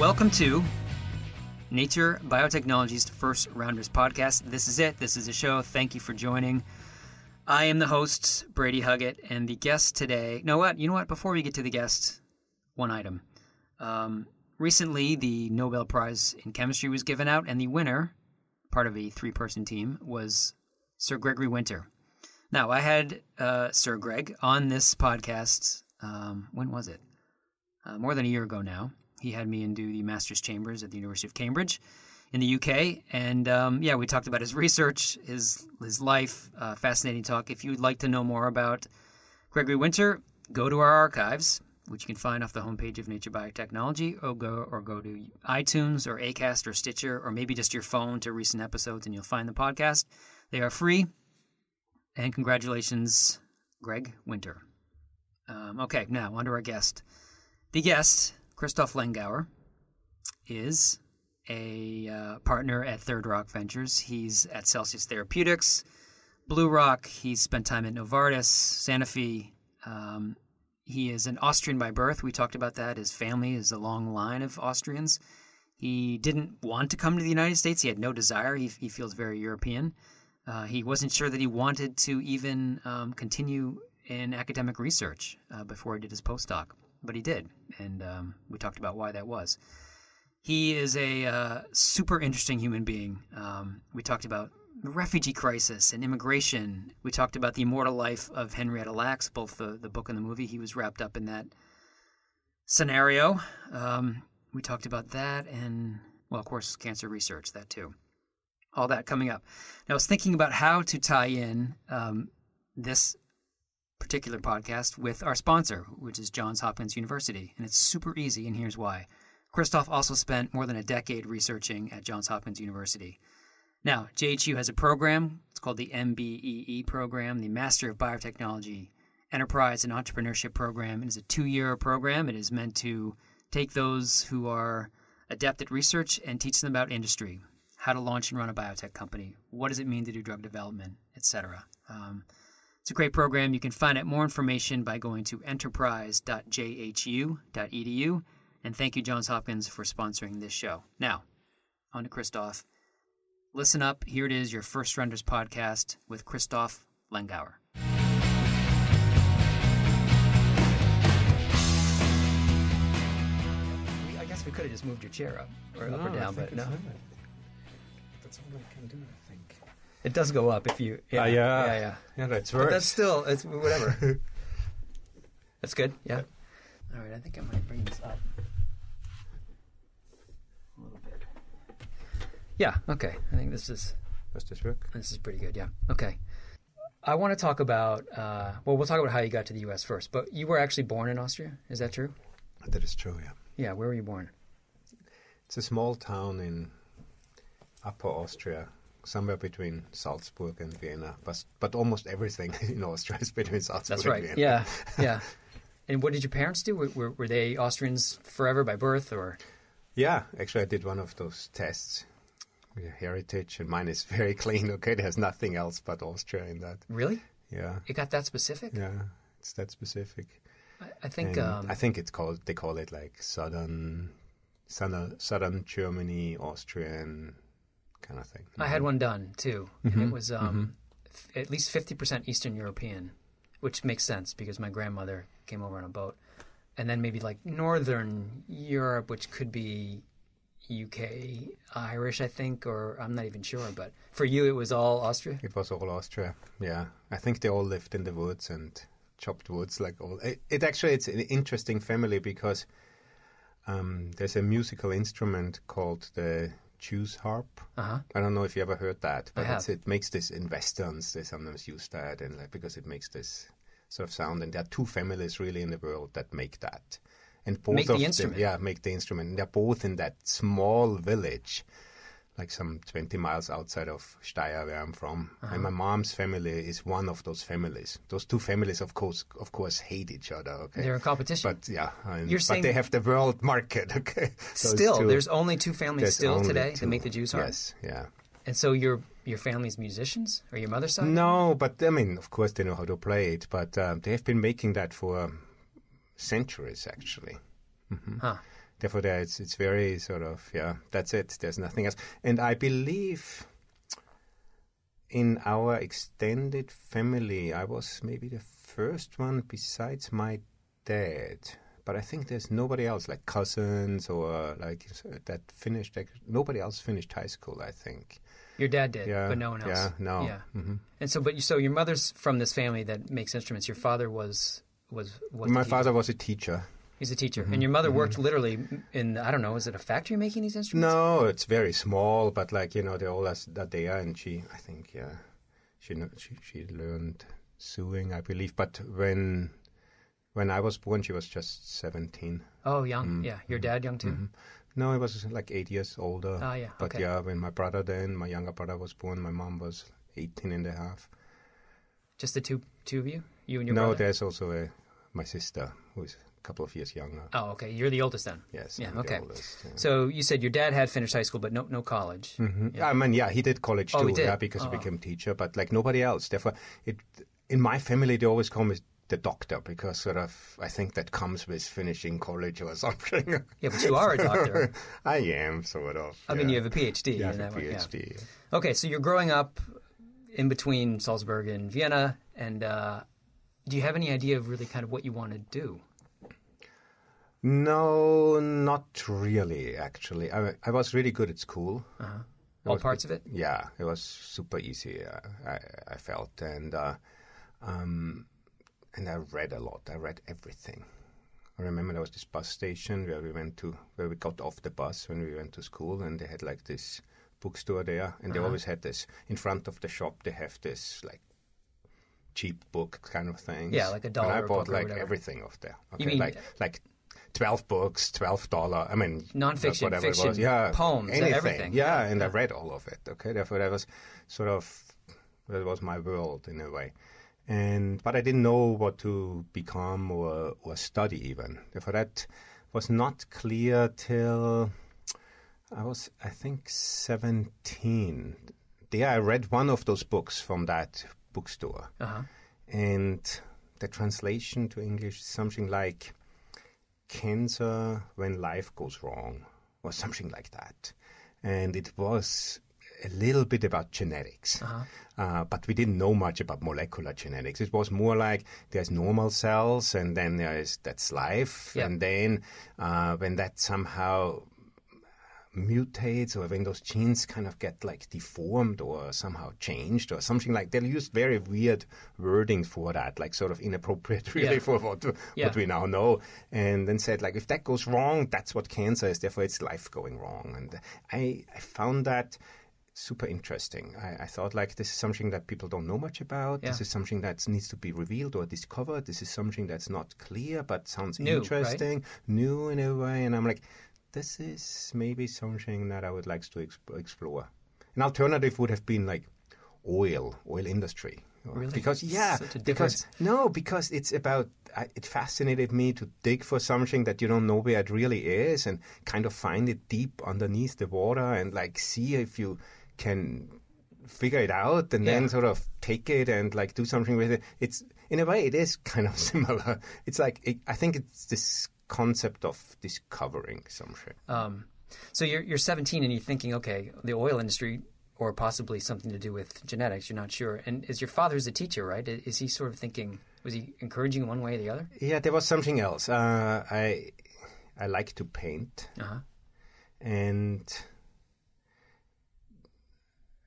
Welcome to Nature Biotechnology's First Rounders podcast. This is it. This is the show. Thank you for joining. I am the host, Brady Huggett, and the guest today. No, what? You know what? Before we get to the guest, one item. Um, recently, the Nobel Prize in Chemistry was given out, and the winner, part of a three person team, was Sir Gregory Winter. Now, I had uh, Sir Greg on this podcast. Um, when was it? Uh, more than a year ago now. He had me in do the master's chambers at the University of Cambridge in the UK, and um, yeah, we talked about his research, his his life. Uh, fascinating talk. If you'd like to know more about Gregory Winter, go to our archives, which you can find off the homepage of Nature Biotechnology, or go or go to iTunes or Acast or Stitcher, or maybe just your phone to recent episodes, and you'll find the podcast. They are free. And congratulations, Greg Winter. Um, okay, now on to our guest. The guest, Christoph Lengauer is a uh, partner at Third Rock Ventures. He's at Celsius Therapeutics, Blue Rock. He's spent time at Novartis, Sanofi. Um, he is an Austrian by birth. We talked about that. His family is a long line of Austrians. He didn't want to come to the United States. He had no desire. He, he feels very European. Uh, he wasn't sure that he wanted to even um, continue in academic research uh, before he did his postdoc, but he did, and um, we talked about why that was. He is a uh, super interesting human being. Um, we talked about the refugee crisis and immigration. We talked about the immortal life of Henrietta Lacks, both the, the book and the movie. He was wrapped up in that scenario. Um, we talked about that and, well, of course, cancer research, that too. All that coming up. Now, I was thinking about how to tie in um, this particular podcast with our sponsor, which is Johns Hopkins University. And it's super easy, and here's why. Christoph also spent more than a decade researching at Johns Hopkins University. Now, JHU has a program. It's called the MBEE program, the Master of Biotechnology Enterprise and Entrepreneurship program. It is a two year program. It is meant to take those who are adept at research and teach them about industry, how to launch and run a biotech company, what does it mean to do drug development, etc. Um, it's a great program. You can find out more information by going to enterprise.jhu.edu. And thank you, Johns Hopkins, for sponsoring this show. Now, on to Christoph. Listen up. Here it is, your First Rounders podcast with Christoph Lengauer. I guess we could have just moved your chair up or up or down, but no. That's all I can do, I think. It does go up if you. Yeah, Ah, yeah. yeah, yeah. Yeah, that's But that's still, it's whatever. that's good. Yeah. All right. I think I might bring this up a little bit. Yeah. Okay. I think this is Does this work? this is pretty good. Yeah. Okay. I want to talk about. Uh, well, we'll talk about how you got to the U.S. first. But you were actually born in Austria. Is that true? That is true, yeah. Yeah. Where were you born? It's a small town in Upper Austria, somewhere between Salzburg and Vienna. But, but almost everything in Austria is between Salzburg That's and right. Vienna. Yeah. Yeah. and what did your parents do? Were, were, they Austrians forever by birth, or? Yeah, actually, I did one of those tests. Yeah, heritage, and mine is very clean. Okay, there's nothing else but Austria in that. Really? Yeah, It got that specific? yeah, it's that specific. I, I think. Um, I think it's called. They call it like southern southern, southern Germany, Austrian kind of thing. I had one done too, and it was um, f- at least fifty percent Eastern European, which makes sense because my grandmother came over on a boat, and then maybe like Northern Europe, which could be UK Irish, I think, or I'm not even sure. But for you, it was all Austria. It was all Austria. Yeah, I think they all lived in the woods and chopped woods like all. It, it actually it's an interesting family because um, there's a musical instrument called the Jew's harp. Uh-huh. I don't know if you ever heard that, but it's, it makes this in westerns. They sometimes use that, and like, because it makes this sort of sound. And there are two families really in the world that make that, and both Make the of them, yeah, make the instrument. And they're both in that small village, like some 20 miles outside of Steyr, where I'm from. Uh-huh. And my mom's family is one of those families. Those two families, of course, of course, hate each other. Okay, They're in competition. but yeah, and, You're but saying- they have the world market. Okay, Those Still, two. there's only two families still today two. that make the Jews harp. Yes, yeah. And so your your family's musicians or your mother's side? No, but I mean, of course, they know how to play it, but um, they have been making that for centuries, actually. Huh. Therefore, there it's it's very sort of yeah. That's it. There's nothing else. And I believe in our extended family, I was maybe the first one besides my dad. But I think there's nobody else, like cousins or like that finished. Like, nobody else finished high school. I think. Your dad did, Yeah, but no one else. yeah, no. Yeah. Mhm. And so, but you, so your mother's from this family that makes instruments. Your father was was was My father was a teacher. He's a teacher, Mm-hmm. and your mother worked literally in I don't know, is it a factory making these instruments? No, it's very small, but like you know, they're all as that they are, and she, I think, yeah, she she she learned sewing, I believe. But when when I was born, she was just seventeen. Oh, young. Mm-hmm. Yeah, your dad young too. No, he was like eight years older. Ah, yeah, But okay. yeah, when my brother then, my younger brother was born, my mom was 18 and a half. Just the two two of you, you and your no, brother. there's also a, my sister who's a couple of years younger. Oh, okay. You're the oldest then. Yes, Yeah. I'm okay. oldest, yeah. So you said your dad had finished high school, but no no college. Yeah. I mean, yeah, he did college Oh, too, did? yeah, because Oh. he became teacher, but like nobody else. Therefore, it in my family they always call me the doctor because sort of I think that comes with finishing college or something. Yeah, but you are a doctor. I am sort of. I mean, you have a PhD. Yeah, have a that one, yeah. PhD. Okay, so you're growing up in between Salzburg and Vienna, and uh, do you have any idea of really kind of what you want to do? No, not really. Actually, I I was really good at school. All parts of it? Yeah, it was super easy. Uh, I I felt and uh, um, and I read a lot. I read everything. I remember there was this bus station where we went to where we got off the bus when we went to school, and they had like this bookstore there, and they Uh-huh. always had this in front of the shop. They have this like cheap book kind of thing. Yeah, like a dollar And I bought like everything off there. Okay, mean- like like. Twelve books, twelve dollar. I mean, Nonfiction, whatever it was. fiction, yeah, poems, anything. everything. Yeah, and I read all of it. Okay, therefore that was sort of that was my world in a way. And but I didn't know what to become or or study even. Therefore that was not clear till I was I think seventeen. There I read one of those books from that bookstore, Uh-huh. and the translation to English is something like cancer when life goes wrong, or something like that. And it was a little bit about genetics, uh but we didn't know much about molecular genetics. It was more like there's normal cells, and then there is that's life, Yeah. and then uh, when that somehow mutates or when those genes kind of get like deformed or somehow changed or something like they'll use very weird wording for that like sort of inappropriate really Yeah. for what Yeah. what we now know. And then said like if that goes wrong that's what cancer is therefore it's life going wrong. And i i found that super interesting. I, I thought like this is something that people don't know much about. This is something that needs to be revealed or discovered. This is something that's not clear but sounds New, right? interesting new in a way. And i'm like this is maybe something that I would like to exp- explore. An alternative would have been like oil, oil industry. Really? Because yeah, because no, because it's about. I it fascinated me to dig for something that you don't know where it really is, and kind of find it deep underneath the water, and like see if you can figure it out, and Yeah. then sort of take it and like do something with it. It's in a way, it is kind of similar. It's like it, I think it's this concept of discovering something. Um, so you're you're 17 and you're thinking, okay, the oil industry or possibly something to do with genetics. You're not sure. And is your father's a teacher, right? Is he sort of thinking? Was he encouraging one way or the other? Yeah, there was something else. Uh, I I like to paint, Uh huh. and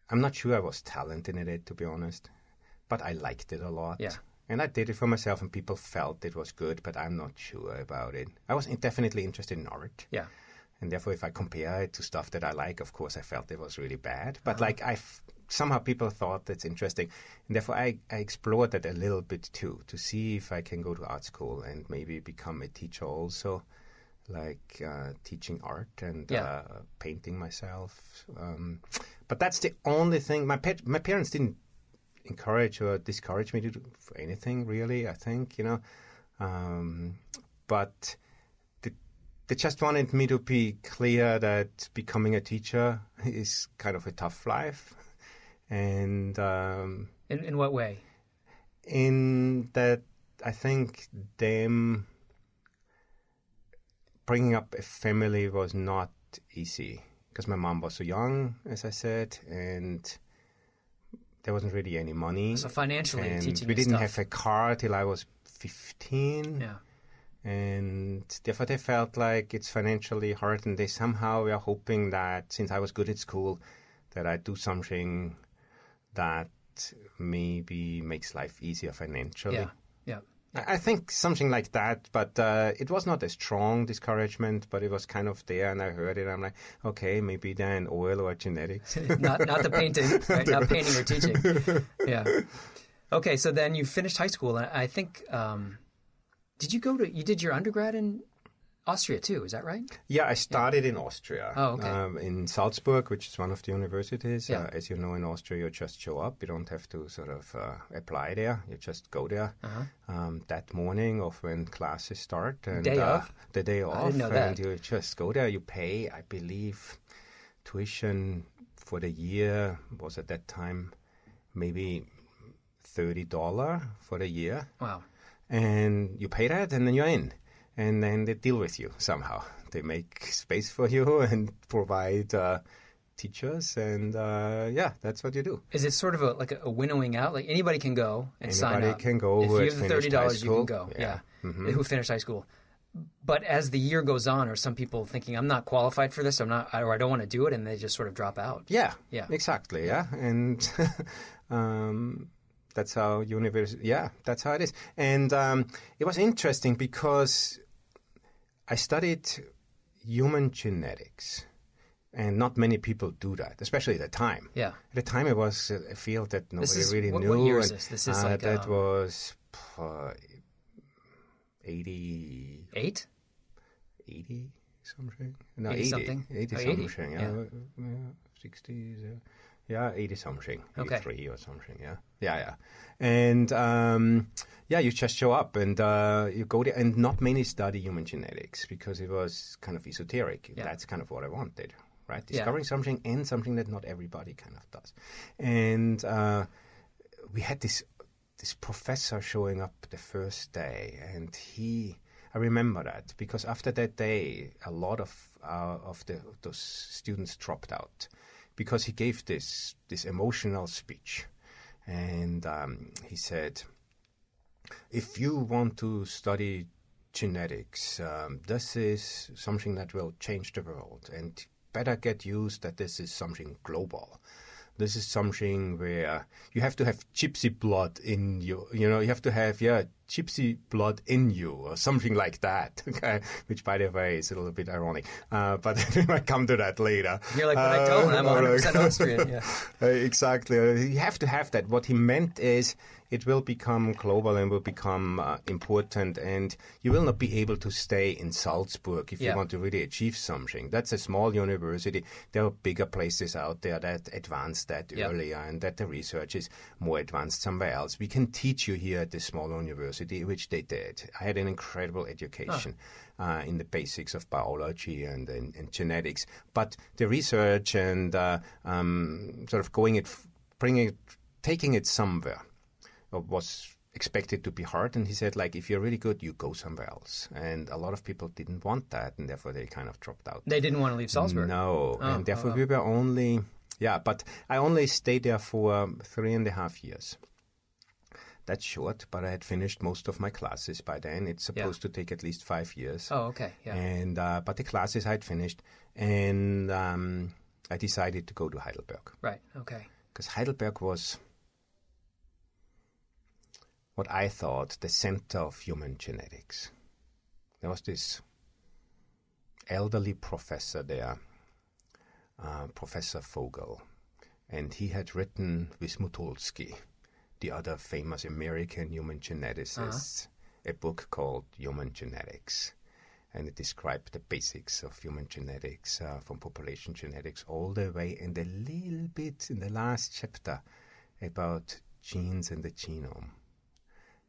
I'm not sure I was talented in it, to be honest, but I liked it a lot. Yeah. And I did it for myself, and people felt it was good, but I'm not sure about it. I was definitely interested in art. Yeah. And therefore, if I compare it to stuff that I like, of course, I felt it was really bad. But Uh-huh. like, I f- somehow people thought that's interesting, and therefore I, I explored that a little bit too to see if I can go to art school and maybe become a teacher also, like uh, teaching art and Yeah. uh, painting myself. Um, but that's the only thing. My pet, my parents didn't encourage or discourage me to do anything really. I think you know, um, but they, they just wanted me to be clear that becoming a teacher is kind of a tough life, and um, In in what way? in that I think them bringing up a family was not easy because my mom was so young, as I said, and there wasn't really any money. So financially, and teaching we didn't tough. have a car till I was fifteen Yeah. and therefore they felt like it's financially hard and they somehow were hoping that since I was good at school that I'd do something that maybe makes life easier financially. Yeah. Yeah. I think something like that, but uh, it was not a strong discouragement, but it was kind of there, and I heard it. I'm like, okay, maybe then oil or genetics. not not the painting, right? not painting or teaching. Yeah. Okay, so then you finished high school, and I think um, did you go to you did your undergrad in Austria too? Is that right? Yeah, I started in Austria. Oh, okay. Um, in Salzburg, which is one of the universities. Yeah. Uh, as you know, in Austria, you just show up. You don't have to sort of uh, apply there. You just go there Uh-huh. um, that morning of when classes start. And, Day uh, of? The day off. I didn't know and that. you just go there. You pay, I believe, tuition for the year was at that time maybe $30 for the year Wow. and you pay that, and then you're in. And then they deal with you somehow. They make space for you and provide uh, teachers, and uh, yeah, that's what you do. Is it sort of a like a, winnowing out? Like anybody can go and sign Anybody up. can go If you have the thirty dollars, you can go. Yeah. Mm-hmm. Who finished high school? But as the year goes on, are some people thinking I'm not qualified for this? I'm not, or I don't want to do it, and they just sort of drop out. Yeah, Yeah. exactly. Yeah, and um, that's how university. Yeah, that's how it is. And um, it was interesting because I studied human genetics, and not many people do that, especially at the time. Yeah. At the time, it was a field that nobody is- really what- knew. what year is this? This is uh, like, that um, was uh, 80, Eight. 80 something. No, 80 80 something? 80 Oh, 80, something. Yeah. yeah. yeah. 60s. Yeah. Yeah, 80 something. Okay. 83 or something. Yeah. Yeah, yeah. And um, yeah, you just show up and uh, you go there. And not many study human genetics because it was kind of esoteric. Yeah. That's kind of what I wanted, right? Yeah. Discovering something and something that not everybody kind of does. And uh, we had this this professor showing up the first day, and he. I remember that because after that day, a lot of uh, of the those students dropped out because he gave this this emotional speech, and um, he said, "If you want to study genetics, um, this is something that will change the world, and better get used that this is something global." this is something where you have to have gypsy blood in you. You know, you have to have yeah gypsy blood in you or something like that. Okay, which by the way is a little bit ironic, uh, but we might come to that later. You're like, but I don't. I'm Uh, 100 percent Austrian. Yeah. uh, exactly. Uh, You have to have that. What he meant is it will become global and will become uh, important, and you will not be able to stay in Salzburg if Yeah. you want to really achieve something. That's a small university. There are bigger places out there that advance that Yeah. earlier and that the research is more advanced somewhere else. We can teach you here at this small university, which they did. I had an incredible education uh, in the basics of biology and, and, and genetics, but the research and uh, um, sort of going it, bringing it, taking it somewhere uh, was expected to be hard. And he said, like, if you're really good, you go somewhere else. And a lot of people didn't want that, and therefore they kind of dropped out. They didn't want to leave Salzburg. No, Oh, and therefore oh, we were only, yeah, but I only stayed there for um, three and a half years. That's short, but I had finished most of my classes by then. It's Yeah. supposed to take at least five years. Oh, okay. Yeah. And uh, but the classes I had finished, and um, I decided to go to Heidelberg right. Okay. because Heidelberg was what I thought the center of human genetics. There was this elderly professor there, uh, Professor Vogel, and he had written with Motulsky, the other famous American human geneticist, a book called Human Genetics. And it described the basics of human genetics, uh, from population genetics all the way, and a little bit in the last chapter about genes and the genome.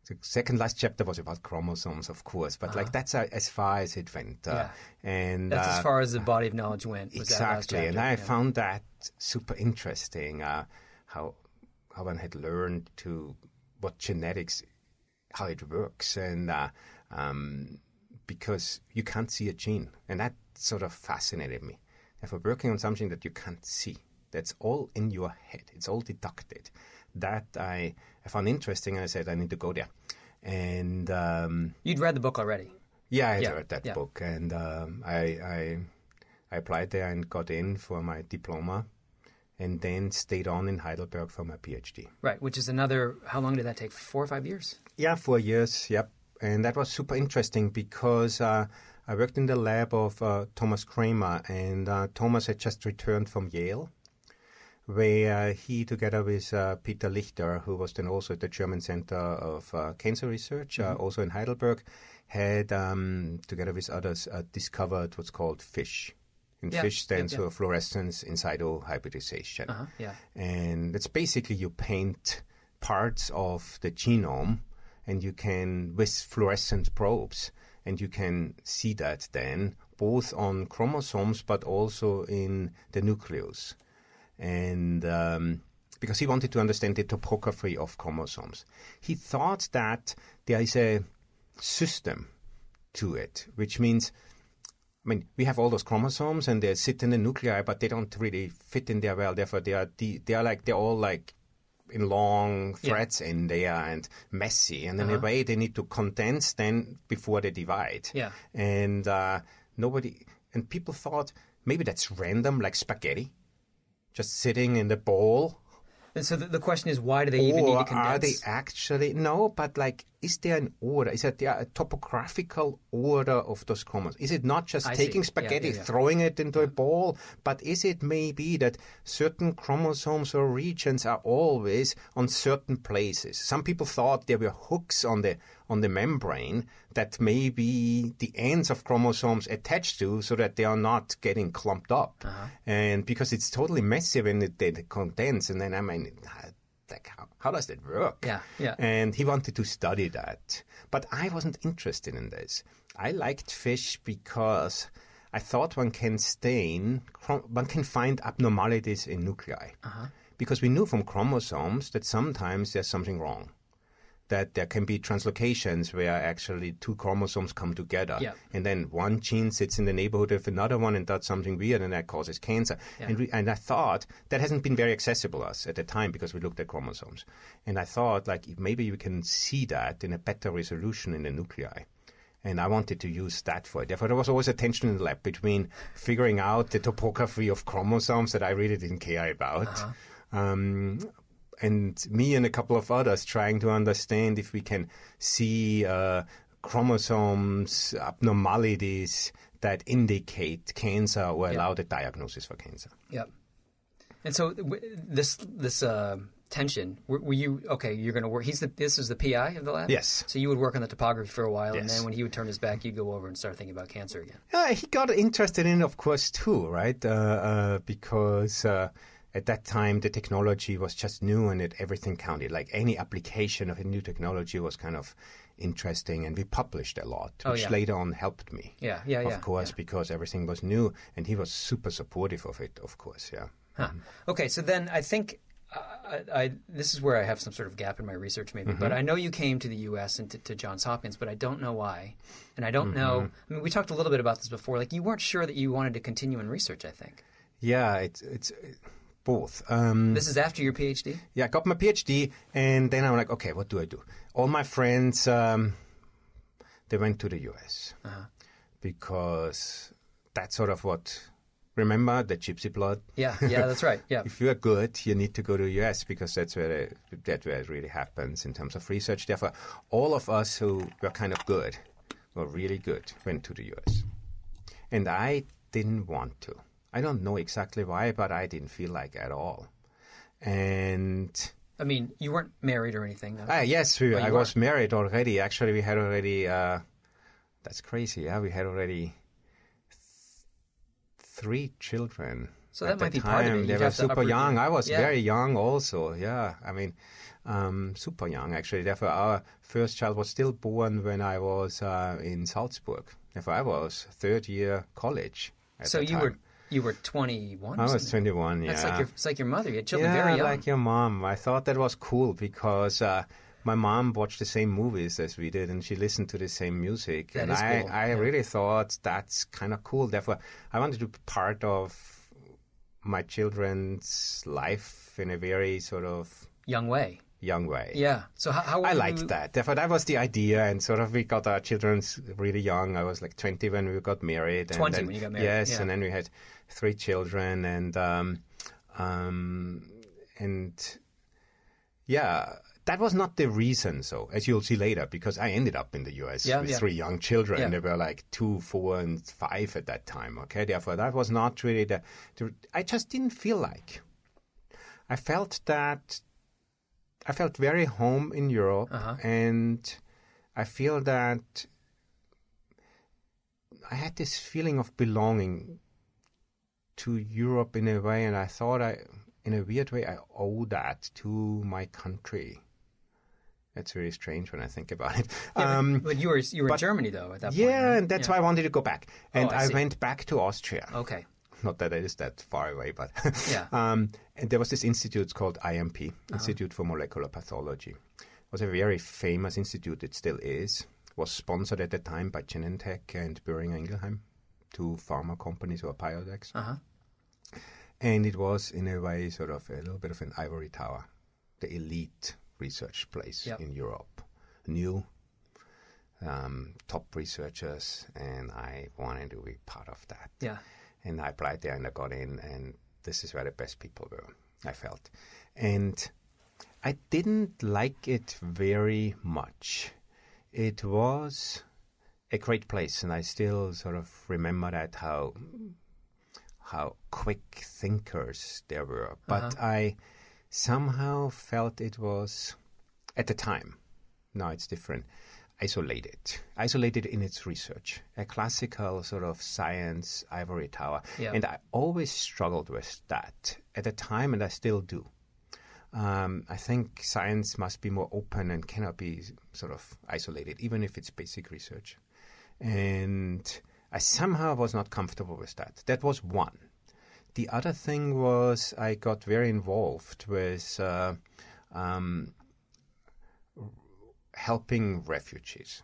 The second last chapter was about chromosomes, of course, but like that's uh, as far as it went. Uh, Yeah. And That's uh, as far as the body of knowledge went. Was that last exactly, and. I Yeah. found that super interesting. Uh, how how one had learned to what genetics, how it works, and uh, um, because you can't see a gene, and that sort of fascinated me. Therefore, working on something that you can't see, that's all in your head, it's all deducted. That I, I found interesting, and I said I need to go there, and. Um, You'd read the book already. yeah, I Yeah, read that yeah. book, and um, I, I I applied there and got in for my diploma, and then stayed on in Heidelberg for my PhD. Right. Which is another. How long did that take? Four or five years. Yeah, four years. Yep, and that was super interesting because uh, I worked in the lab of uh, Thomas Cremer, and uh, Thomas had just returned from Yale, where he, together with uh, Peter Lichter, who was then also at the German Center of uh, Cancer Research, uh, also in Heidelberg, had, um, together with others, uh, discovered what's called FISH. And Yeah, FISH stands yeah, yeah. for fluorescence in situ hybridization. Uh-huh, yeah. And it's basically you paint parts of the genome and you can, with fluorescent probes, and you can see that then both on chromosomes but also in the nucleus. And um, because he wanted to understand the topography of chromosomes, he thought that there is a system to it, which means I mean, we have all those chromosomes and they sit in the nuclei, but they don't really fit in there well. Therefore, they are de- they are like they're all like in long Yeah. threads in there and messy. And in a way, they need to condense then before they divide. Yeah. And uh, nobody and people thought maybe that's random, like spaghetti, just sitting in the bowl. And so the, the question is, why do they even need Or to condense? are they actually no? But like, is there an order? Is there a topographical order of those chromosomes? Is it not just I taking Yeah, spaghetti, yeah, yeah. throwing it into a bowl, but is it maybe that certain chromosomes or regions are always on certain places? Some people thought there were hooks on the on the membrane that maybe the ends of chromosomes attached to, so that they are not getting clumped up, Uh-huh. and because it's totally messy when it, they condense, and then I mean. Like how, how does that work? Yeah, yeah. And he wanted to study that. But I wasn't interested in this. I liked fish because I thought one can stain, one can find abnormalities in nuclei. Uh-huh. Because we knew from chromosomes that sometimes there's something wrong. That there can be translocations where actually two chromosomes come together. Yeah. And then one gene sits in the neighborhood of another one and does something weird and that causes cancer. And, we, and I thought that hasn't been very accessible to us at the time because we looked at chromosomes. And I thought like maybe we can see that in a better resolution in the nuclei. And I wanted to use that for it. Therefore, there was always a tension in the lab between figuring out the topography of chromosomes that I really didn't care about. Um, and me and a couple of others trying to understand if we can see uh, chromosomes abnormalities that indicate cancer or Yeah. allow the diagnosis for cancer. Yep. And so w- this this uh, tension, were, were you okay? You're going to work. He's the this is the PI of the lab. Yes. So you would work on the topography for a while, and then when he would turn his back, you'd go over and start thinking about cancer again. Uh, he got interested in, of course, too, right? Uh, uh, because uh, at that time the technology was just new and it, everything counted. Like any application of a new technology was kind of interesting, and we published a lot, Oh, which yeah. later on helped me. Yeah, yeah, yeah, Of course, yeah. because everything was new, and he was super supportive of it. Of course, yeah. Huh. Mm-hmm. Okay, so then I think uh, I, I, this is where I have some sort of gap in my research, maybe. But mm-hmm. I know you came to the U.S. and to, to Johns Hopkins, but I don't know why, and I don't know. Mm-hmm. I mean, we talked a little bit about this before. Like, you weren't sure that you wanted to continue in research. I think Yeah, it's it's uh, both. Um, this is after your PhD. yeah, I got my PhD, and then I'm like, okay, what do I do? All my friends, um, they went to the US because that's sort of what. Remember the gypsy blood? Yeah, yeah, that's right. Yeah, If you are good, you need to go to the US because that's where it, that's where it really happens in terms of research. Therefore, all of us who were kind of good, were really good, went to the US, and I didn't want to. I don't know exactly why, but I didn't feel like at all. And I mean, you weren't married or anything. ah, yes, we, I was married already. Actually, we had already. Uh, that's crazy. Yeah, we had already th- three children. So at that might the be part of time. it. They were super young. your- I was Yeah. very young also. Yeah, I mean, um, super young actually. Therefore, our first child was still born when I was uh, in Salzburg. Therefore, I was third year college. At so you time. were you were 21. I was 21. Yeah, That's like your it's like your mother. You had children yeah, very young. like your mom. I thought that was cool because uh, my mom watched the same movies as we did, and she listened to the same music. That and I, cool, I yeah. really thought that's kind of cool. Therefore, I wanted to be part of my children's life in a very sort of young way. young way. Yeah. So how, how I liked you- that. Therefore, that was the idea, and sort of we got our children really young. I was like 20 when we got married. and 20 then- when you got married, Yes, yeah. and then we had three children, and um, um, and yeah, that was not the reason. So, as you'll see later, because I ended up in the U.S. Yeah, with yeah. three young children. Yeah. They were like two, four, and five at that time. Okay, therefore, that was not really the. the I just didn't feel like. I felt that I felt very home in Europe, Uh-huh. and I feel that I had this feeling of belonging to Europe in a way, and I thought I, in a weird way, I owe that to my country. That's very strange when I think about it. Yeah, but- Um, but, you were you were in Germany though at that point. yeah, right? and that's Yeah. why I wanted to go back, and Oh, I I, went back to Austria. Okay. Not that it is that far away, but Yeah. um, and there was this institute called IMP, Uh-huh. Institute for Molecular Pathology. It was a very famous institute. It still is. Was sponsored at the time by Genentech and Boehringer Ingelheim, two pharma companies or biotechs. Uh-huh. And it was, in a way, sort of a little bit of an ivory tower, the elite research place Yep. in Europe. New, um, top researchers, and I wanted to be part of that. Yeah. And I applied there and I got in, and this is where the best people were, I felt. And I didn't like it very much. It was a great place, and I still sort of remember that how how quick thinkers there were. But I somehow felt it was at the time. Now it's different. Isolated, isolated in its research, a classical sort of science ivory tower, Yeah. and I always struggled with that at the time, and I still do. Um, I think science must be more open and cannot be sort of isolated, even if it's basic research. And I somehow was not comfortable with that. That was one. The other thing was I got very involved with uh, um, helping refugees.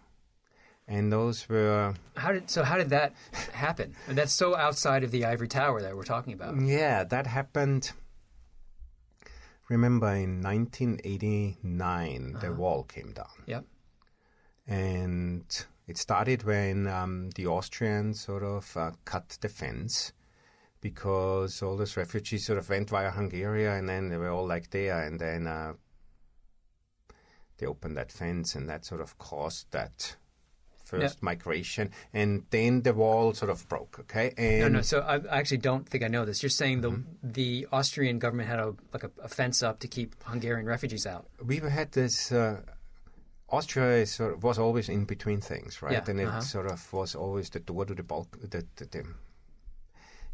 And those were, How did so? How did that happen? And that's so outside of the ivory tower that we're talking about. yeah, that happened. Remember in 1989, the wall came down. Yep. And it started when um, the Austrians sort of uh, cut the fence because all those refugees sort of went via Hungary and then they were all like there and then uh, they opened that fence and that sort of caused that first Yeah. migration and then the wall sort of broke okay and No, no. So I, I actually don't think I know this. You're saying the Mm-hmm. the Austrian government had a like a, a fence up to keep Hungarian refugees out. we had this. Uh, Austria is sort of, was always in between things, right? Yeah, and it uh-huh. sort of was always the door to the bulk, the, the, the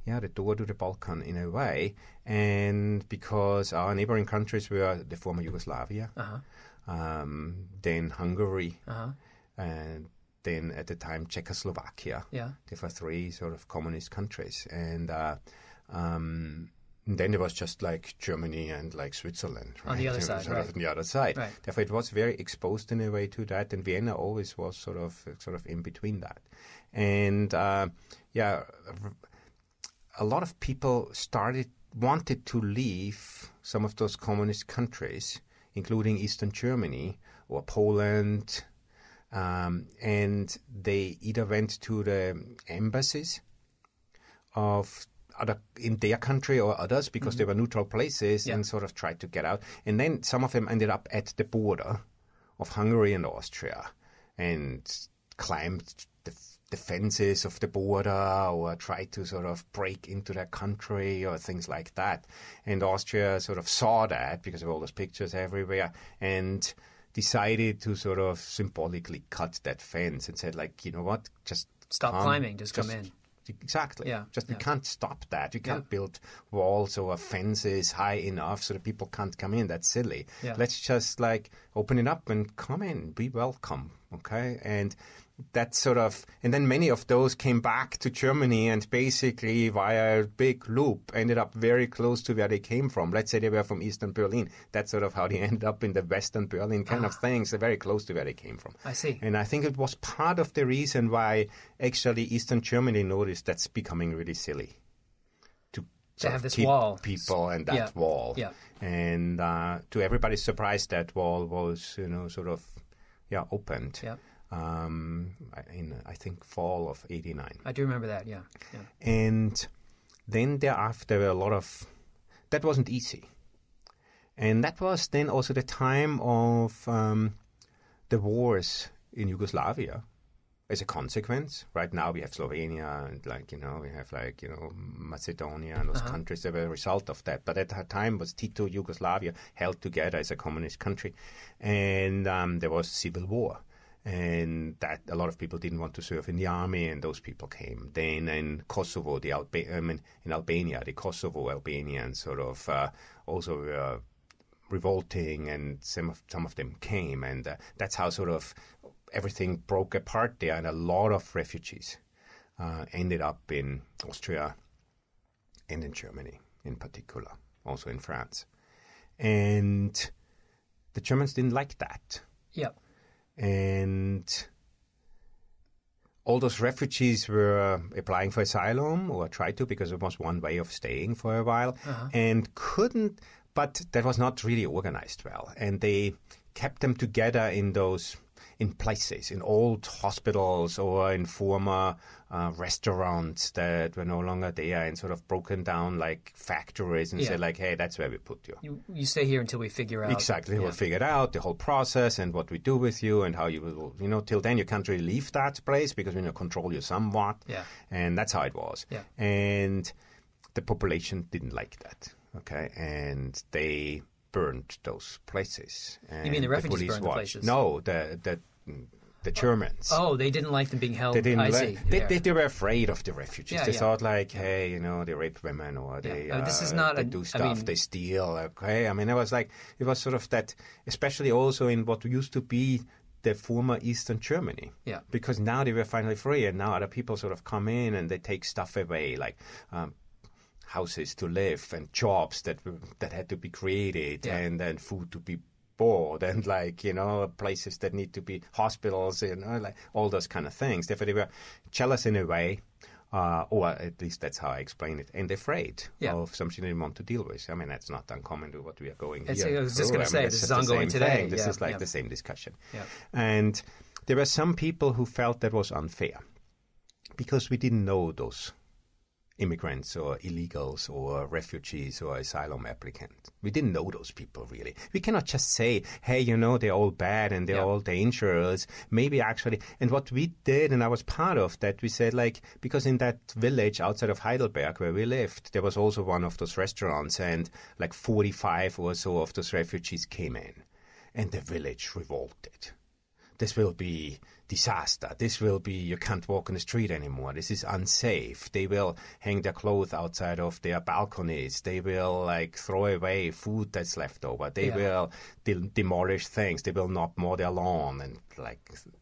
yeah, the door to the Balkan in a way. And because our neighboring countries were the former Yugoslavia, Uh-huh. um, then Hungary, Uh-huh. and then at the time Czechoslovakia. Yeah. They were three sort of communist countries, and uh, um, And then it was just like Germany and like Switzerland. Right? On the other side, sort of right. on the other side. Right. Therefore, it was very exposed in a way to that, and Vienna always was sort of sort of in between that. And uh, yeah, a lot of people started wanted to leave some of those communist countries, including Eastern Germany or Poland, um, and they either went to the embassies of other in their country or others because they mm-hmm. were neutral places Yeah. and sort of tried to get out. And then some of them ended up at the border of Hungary and Austria and climbed the, the fences of the border or tried to sort of break into their country or things like that. And Austria sort of saw that because of all those pictures everywhere and decided to sort of symbolically cut that fence and said like, you know what, just Stop climbing, just come in. Exactly. Yeah, Just yeah. we can't stop that. We can't Yeah. build walls or fences high enough so that people can't come in. That's silly. Yeah. Let's just like open it up and come in. Be welcome. Okay. And that sort of, and then many of those came back to Germany and basically via a big loop ended up very close to where they came from. Let's say they were from Eastern Berlin. That's sort of how they ended up in the Western Berlin kind of things. They're very close to where they came from. Ah. I see. And I think it was part of the reason why actually Eastern Germany noticed that's becoming really silly. To, have this keep wall. people and that Yeah. wall. Yeah. And uh, to everybody's surprise, that wall was, you know, sort of, yeah, opened. Yeah. Um, in I think fall of '89. I do remember that. Yeah. yeah. And then thereafter, a lot of. That wasn't easy. And that was then also the time of um, the wars in Yugoslavia. As a consequence, right now we have Slovenia and like you know we have like you know Macedonia and those countries that were a result of that. But at that time was Tito Yugoslavia held together as a communist country, and um, there was civil war and that a lot of people didn't want to serve in the army, and those people came. Then in Kosovo, the Alba- I mean, in Albania, the Kosovo Albanians sort of uh, also were revolting, and some of some of them came, and uh, that's how sort of everything broke apart there, and a lot of refugees uh, ended up in Austria and in Germany, in particular, also in France, and the Germans didn't like that Yeah. And all those refugees were uh, applying for asylum or tried to because it was one way of staying for a while uh-huh. and couldn't but that was not really organized well. And they kept them together in those in places in old hospitals or in former uh, restaurants that were no longer there and sort of broken down like factories and Yeah. said like hey that's where we put you You you stay here until we figure out Exactly. Yeah. We'll figure it out, the whole process and what we do with you and how you will, you know, till then you can't really leave that place because we you know, control you somewhat. Yeah. And that's how it was. Yeah. And the population didn't like that. Okay. And they burned those places. And mean the refugees police burned the places? No, the, the, the Germans. Oh, they didn't like them being held. They didn't. I see. They, Yeah. they, they were afraid of the refugees. Yeah, they yeah. thought like, hey, you know, they rape women or they, Uh, this is uh, not they a- do I stuff, mean- they steal. Okay, I mean, it was like it was sort of that, especially also in what used to be the former Eastern Germany. Yeah. Because now they were finally free, and now other people sort of come in and they take stuff away, like. Um, houses to live and jobs that that had to be created Yeah. and then food to be bought and like you know places that need to be hospitals you know like all those kind of things therefore they were jealous in a way uh, or at least that's how I explain it, and afraid Yeah. of something they want to deal with. I mean, that's not uncommon to what we are going It's- here. I was just through. gonna I say, mean, this is ongoing today. thing. This Yeah, is like yeah. the same discussion. And there were some people who felt that was unfair because we didn't know those immigrants or illegals or refugees or asylum applicants. We didn't know those people really. We cannot just say, hey, you know, they're all bad and they're Yeah. all dangerous. Maybe actually, and what we did, and I was part of that, we said like, because in that village outside of Heidelberg where we lived, there was also one of those restaurants and like 45 or so of those refugees came in and the village revolted this will be disaster. This will be you can't walk on the street anymore. This is unsafe. They will hang their clothes outside of their balconies. They will like throw away food that's left over. They Yeah. will de- demolish things. They will not mow their lawn and like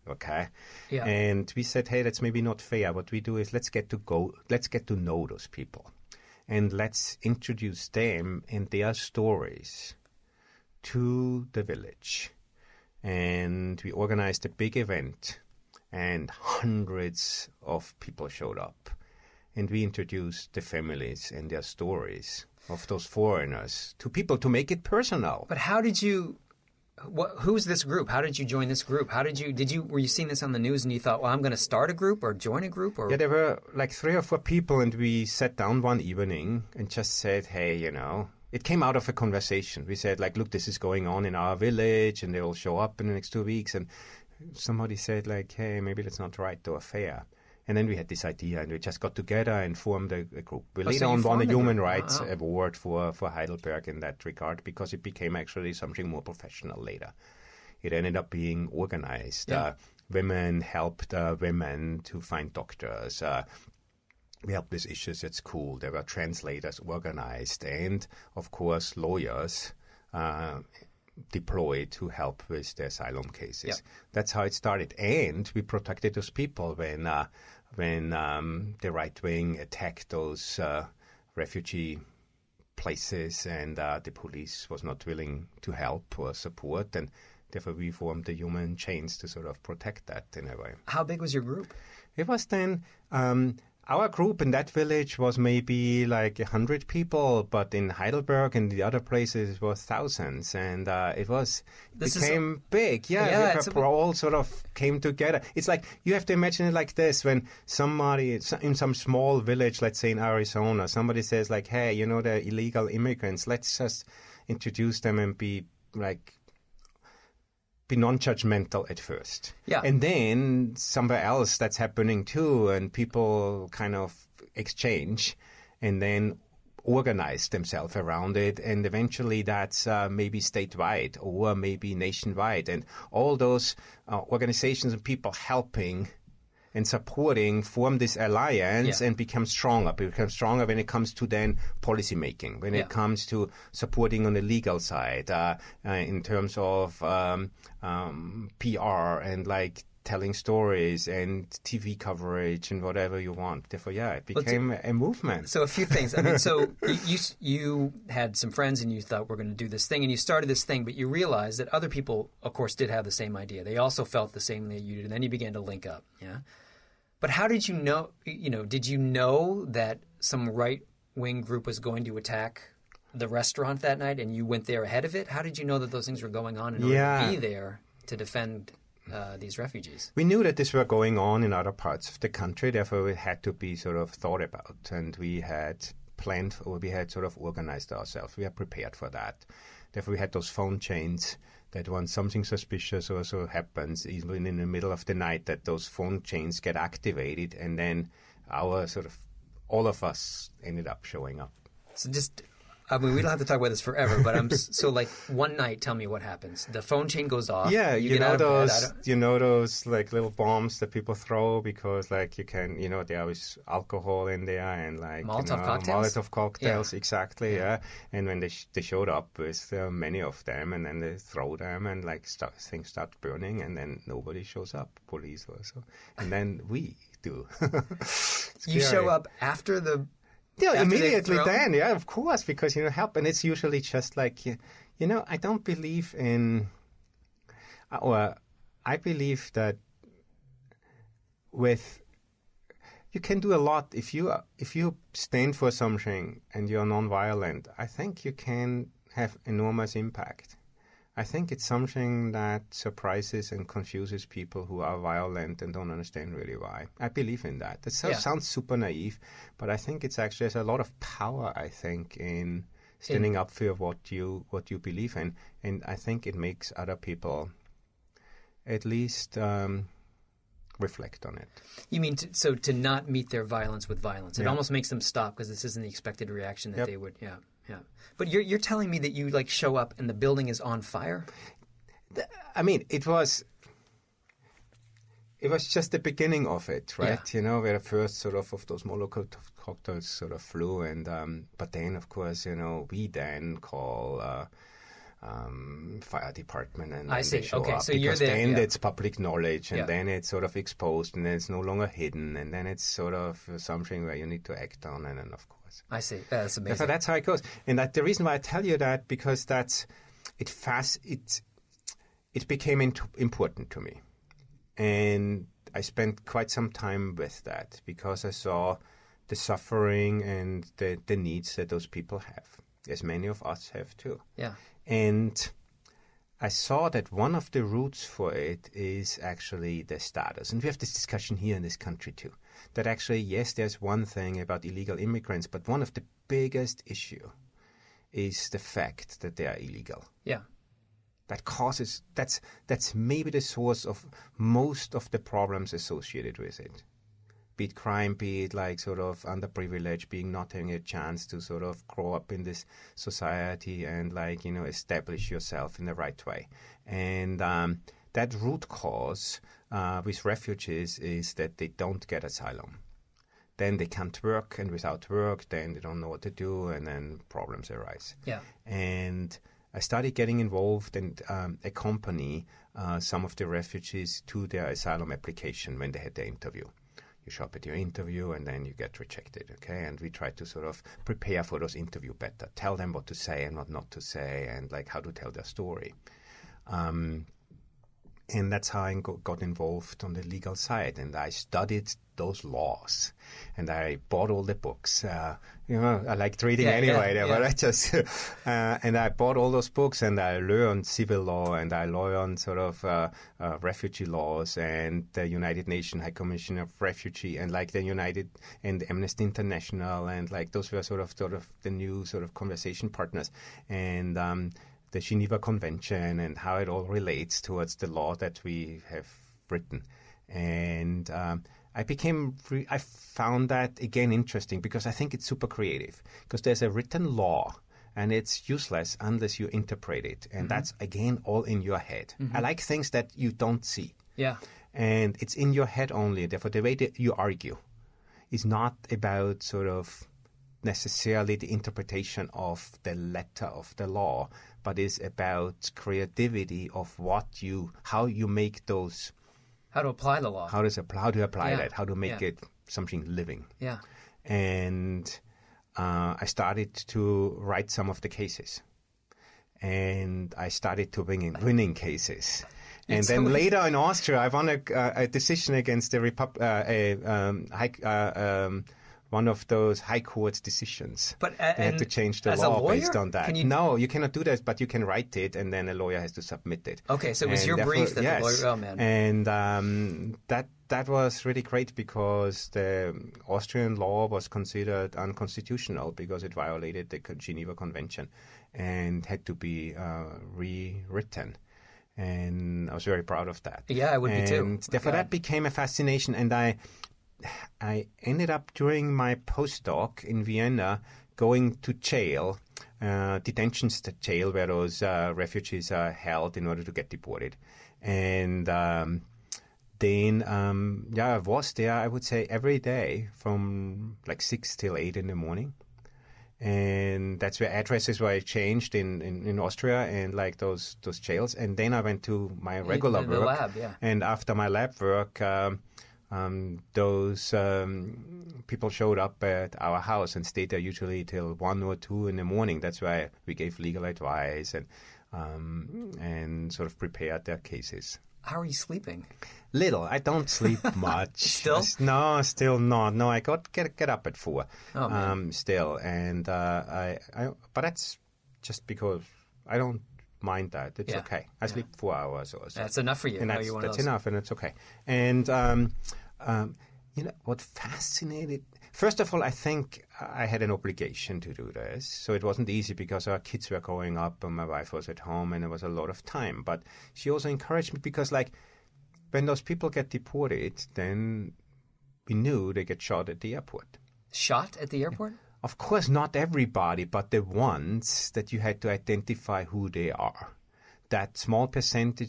okay. Yeah. And we said, hey, that's maybe not fair. What we do is let's get to go. Let's get to know those people. and let's introduce them and their stories to the village. And we organized a big event, and hundreds of people showed up. And we introduced the families and their stories of those foreigners to people to make it personal. But how did you? What, who's this group? How did you join this group? How did you? Did you? Were you seeing this on the news and you thought, well, I'm going to start a group or join a group? Or Yeah, there were like three or four people, and we sat down one evening and just said, hey, you know, it came out of a conversation. We said, like, look, this is going on in our village, and they will show up in the next two weeks. And somebody said, like, hey, maybe let's not write to a fair. And then we had this idea, and we just got together and formed a, a group. We Oh, later so on won a a human group. rights Wow. award for, for Heidelberg in that regard because it became actually something more professional later. It ended up being organized. Yeah. Uh, women helped uh, women to find doctors. Uh, we helped with issues at school. There were translators organized, and of course, lawyers uh, deployed to help with the asylum cases. Yeah. That's how it started, and we protected those people when uh, when um, the right wing attacked those uh, refugee places, and uh, the police was not willing to help or support, and therefore we formed the human chains to sort of protect that in a way. how big was your group? It was then um, our group in that village was maybe like a hundred people, but in Heidelberg and the other places it was thousands, and uh, it was This is- became big. Yeah, Yeah, we a- were all sort of came together. It's like you have to imagine it like this: when somebody in some small village, let's say in Arizona, somebody says like, "Hey, you know the illegal immigrants? Let's just introduce them and be like." Be non-judgmental at first. Yeah. And then somewhere else that's happening too, and people kind of exchange and then organize themselves around it. And eventually that's uh, maybe statewide or maybe nationwide. And all those uh, organizations and people helping and supporting form this alliance Yeah. and become stronger. Become stronger when it comes to then policy making, when Yeah. it comes to supporting on the legal side, uh, uh, in terms of um, um, PR and like telling stories and TV coverage and whatever you want. Therefore, yeah, it became a movement. So a few things. I mean, so you you, you had some friends and you thought we're going to do this thing, and you started this thing, but you realized that other people, of course, did have the same idea. They also felt the same that you did, and then you began to link up. Yeah. But how did you know? You know, did you know that some right wing group was going to attack the restaurant that night, and you went there ahead of it? How did you know that those things were going on in order Yeah. to be there to defend uh, these refugees? We knew that this were going on in other parts of the country, therefore it had to be sort of thought about, and we had planned, or we had sort of organized ourselves. We are prepared for that. Therefore, we had those phone chains that when something suspicious also happens, even in the middle of the night, that those phone chains get activated, and then our sort of all of us ended up showing up. So just, I mean, we don't have to talk about this forever, but I'm so like one night. Tell me what happens. The phone chain goes off. Yeah, you, get know bed, those. You know those like little bombs that people throw because like you can, you know, there is alcohol in there and like Molotov you know, cocktails? Molotov cocktails, exactly. Yeah. and when they sh- they showed up with uh, many of them, and then they throw them, and like start, things start burning, and then nobody shows up, police or so, and then we do. You show up after the. Yeah, After immediately then, yeah, of course, because you know help, and it's usually just like you, you know, I don't believe in, uh, or I believe that with you can do a lot if you if you stand for something and you're non-violent. I think you can have enormous impact. I think it's something that surprises and confuses people who are violent and don't understand really why. I believe in that. That so- Yeah. sounds super naive, but I think it's actually there's a lot of power. I think in standing up for what you what you believe in, and I think it makes other people at least um, reflect on it. You mean to, so to not meet their violence with violence? It Yeah. almost makes them stop because this isn't the expected reaction that Yep. they would. Yeah, yeah. But you're you're telling me that you like show up and the building is on fire? I mean, it was it was just the beginning of it, right? You know, where the first sort of of those Molotov cocktails sort of flew, and um, but then of course, you know, we then call. Uh, um, fire department, and I see. they show Okay, up so you're because the- then yeah. it's public knowledge, and Yeah. then it's sort of exposed, and then it's no longer hidden, and then it's sort of something where you need to act on, and then of course. I see. That's amazing. So that's how it goes, and that the reason why I tell you that because that's it fast it it became into, important to me, and I spent quite some time with that because I saw the suffering and the the needs that those people have, as many of us have too, yeah. and. I saw that one of the roots for it is actually the status. And we have this discussion here in this country too. That actually, yes, there's one thing about illegal immigrants, but one of the biggest issue is the fact that they are illegal. Yeah. That causes that's that's maybe the source of most of the problems associated with it. Be it crime, be it like sort of underprivileged, being not having a chance to sort of grow up in this society and like you know establish yourself in the right way. And um, that root cause uh, with refugees is that they don't get asylum then they can't work, and without work, then they don't know what to do, and then problems arise. Yeah. And I started getting involved and um, accompany uh, some of the refugees to their asylum application when they had their interview. You show up at your interview and then you get rejected, okay? And we try to sort of prepare for those interview better, tell them what to say and what not to say, and like how to tell their story. Um, and that's how I got involved on the legal side. And I studied those laws, and I bought all the books. Uh, you know, I liked reading Yeah, anyway. yeah, but yeah. I just uh, and I bought all those books, and I learned civil law, and I learned sort of uh, uh, refugee laws, and the United Nations High Commission of Refugee, and like the United and Amnesty International, and like those were sort of sort of the new sort of conversation partners, and. Um, the Geneva Convention and how it all relates towards the law that we have written. And um, I became, re- I found that again interesting because I think it's super creative because there's a written law and it's useless unless you interpret it. And that's again all in your head. I like things that you don't see Yeah. and it's in your head only. Therefore, the way that you argue is not about sort of necessarily the interpretation of the letter of the law, but it's about creativity of what you, how you make those, How to apply the law. how does how to apply Yeah, that, how to make yeah. it something living. yeah. And uh, I started to write some of the cases, and I started to bring in winning cases. And It's then so- later in Austria, I won a, uh, a decision against the Repub- uh, a, um, high, uh, um, one of those high court decisions. But, uh, they had to change the law lawyer? based on that. You- No, you cannot do that, but you can write it, and then a lawyer has to submit it. Okay, so it was And your brief that the yes. lawyer- oh, man. And um, that that was really great because the Austrian law was considered unconstitutional because it violated the Geneva Convention and had to be uh, rewritten. And I was very proud of that. Yeah, I would be too. And therefore, God. that became a fascination. And I, I ended up during my postdoc in Vienna going to jail, uh, detention jail, where those uh, refugees are held in order to get deported. And um, then, um, yeah, I was there, I would say, every day from like 6 till 8 in the morning. And that's where addresses were changed in, in, in Austria and like those those jails. And then I went to my regular the work. lab, yeah. And after my lab work, um, um, those um, people showed up at our house and stayed there usually till one or two in the morning. That's why we gave legal advice and um, and sort of prepared their cases. How are you sleeping? Little. I don't sleep much. Still? No, still not. No, I got get get up at four. Oh. Um, still, and uh, I, I, but that's just because I don't mind that. It's Yeah. okay. I sleep four hours or so. That's enough for you. And that's, one of that's enough, and it's okay. And um, um, you know what fascinated? First of all, I think I had an obligation to do this, so it wasn't easy because our kids were growing up and my wife was at home, and there was a lot of time. But she also encouraged me because, like, when those people get deported, then we knew they get shot at the airport. Shot at the airport? Of course, not everybody, but the ones that you had to identify who they are. That small percentage.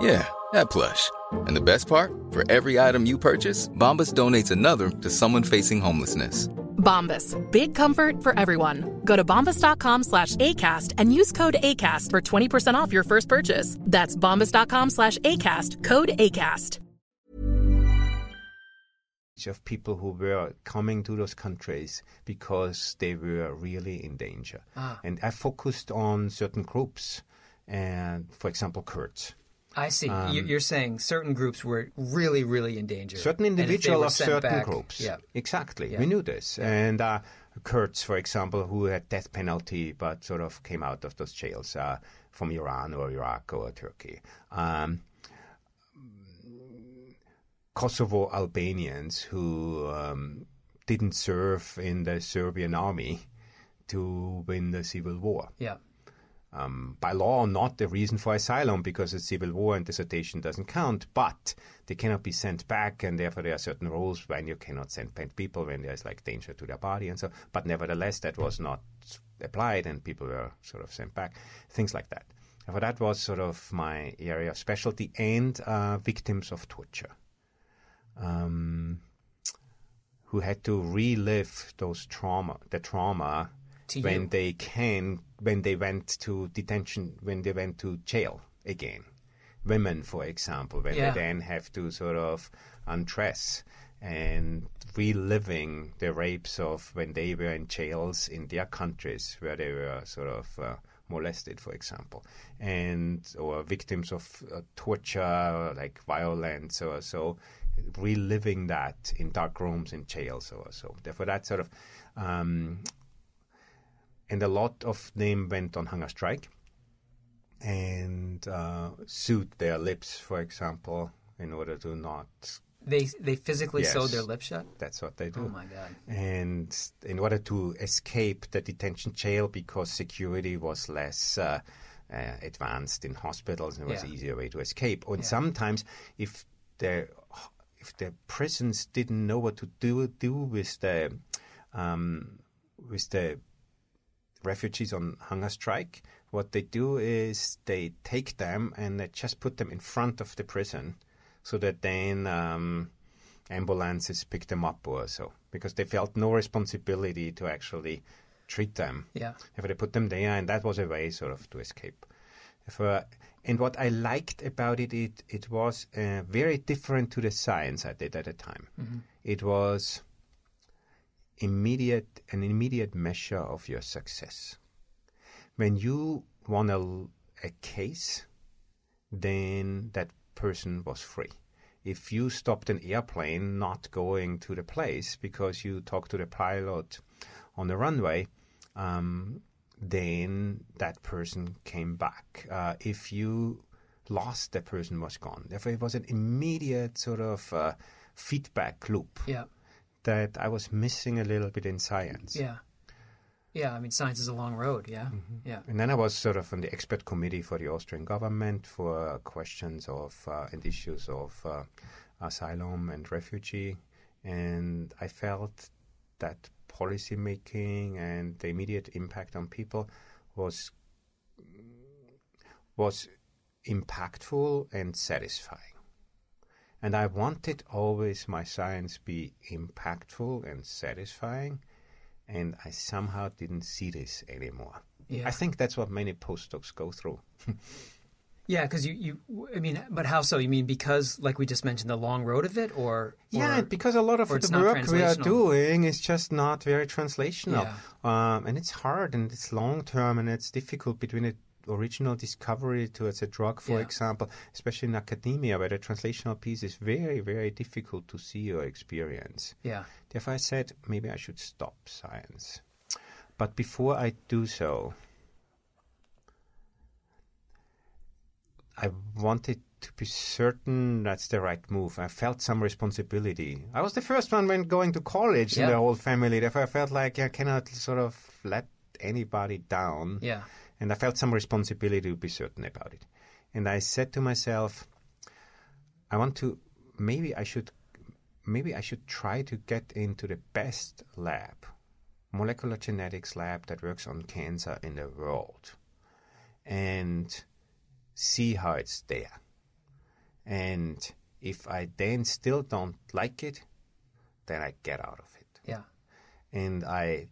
Yeah, that plush. And the best part, for every item you purchase, Bombas donates another to someone facing homelessness. Bombas, big comfort for everyone. Go to bombas.com slash ACAST and use code ACAST for 20% off your first purchase. That's bombas.com slash ACAST, code ACAST. Of people who were coming to those countries because they were really in danger. Ah. And I focused on certain groups, and for example, Kurds. I see. Um, You- You're saying certain groups were really, really in danger. certain And if they individual of certain back- groups. Yeah. Exactly. Yeah. We knew this. And uh, Kurds, for example, who had death penalty but sort of came out of those jails uh, from Iran or Iraq or Turkey. Um, Kosovo Albanians who um, didn't serve in the Serbian army to win the civil war Yeah. Um, by law not the reason for asylum because it's civil war and dissertation doesn't count, but they cannot be sent back, and therefore there are certain rules when you cannot send back people when there's like danger to their body and so. But nevertheless, that was not applied, and people were sort of sent back. Things like that. Therefore, that was sort of my area of specialty, and uh, victims of torture. Um, who had to relive those trauma, the trauma To when you. they can, when they went to detention, when they went to jail again. Women, for example, when Yeah. they then have to sort of undress and reliving the rapes of when they were in jails in their countries where they were sort of uh, molested, for example, and or victims of uh, torture, like violence or so, reliving that in dark rooms in jails or so. Therefore, that sort of, um, and a lot of them went on hunger strike and uh, sewed their lips, for example, in order to not They they physically Yes. sewed their lips shut. that's what they do. Oh my god. And in order to escape the detention jail, because security was less uh, uh, advanced in hospitals, it was Yeah. an easier way to escape. And Yeah. sometimes, if the if the prisons didn't know what to do do with the um, with the refugees on hunger strike, what they do is they take them and they just put them in front of the prison so that then um, ambulances pick them up or so because they felt no responsibility to actually treat them. Yeah. If they put them there, and that was a way sort of to escape. If, uh, and what I liked about it, it, it was uh, very different to the science I did at the time. It was immediate an immediate measure of your success. When you won a, a case, then that person was free. If you stopped an airplane not going to the place because you talked to the pilot on the runway, um, then that person came back. Uh, if you lost, that person was gone. Therefore, it was an immediate sort of uh, feedback loop Yeah. That I was missing a little bit in science. Yeah. Yeah. I mean, science is a long road. Yeah. Mm-hmm. Yeah. And then I was sort of on the expert committee for the Austrian government for questions of uh, and issues of uh, asylum and refugee, and I felt that policy making and the immediate impact on people was was impactful and satisfying. And I wanted always my science be impactful and satisfying, and I somehow didn't see this anymore. Yeah. I think that's what many postdocs go through. Yeah, because you, you, I mean, but how so? You mean because, like we just mentioned, the long road of it, or Yeah, because a lot of the work we are doing is just not very translational. Yeah. Um, and it's hard and it's long term and it's difficult between a original discovery towards a drug, for Yeah. example, especially in academia where the translational piece is very, very difficult to see or experience. Yeah. Therefore, I said maybe I should stop science. But before I do so, I wanted to be certain that's the right move. I felt some responsibility. I was the first one when going to college in the whole family. Therefore, I felt like I cannot sort of let anybody down. Yeah. And I felt some responsibility to be certain about it. And I said to myself, I want to maybe I should maybe I should try to get into the best lab, molecular genetics lab that works on cancer in the world, and see how it's there. And if I then still don't like it, then I get out of it. Yeah. And I,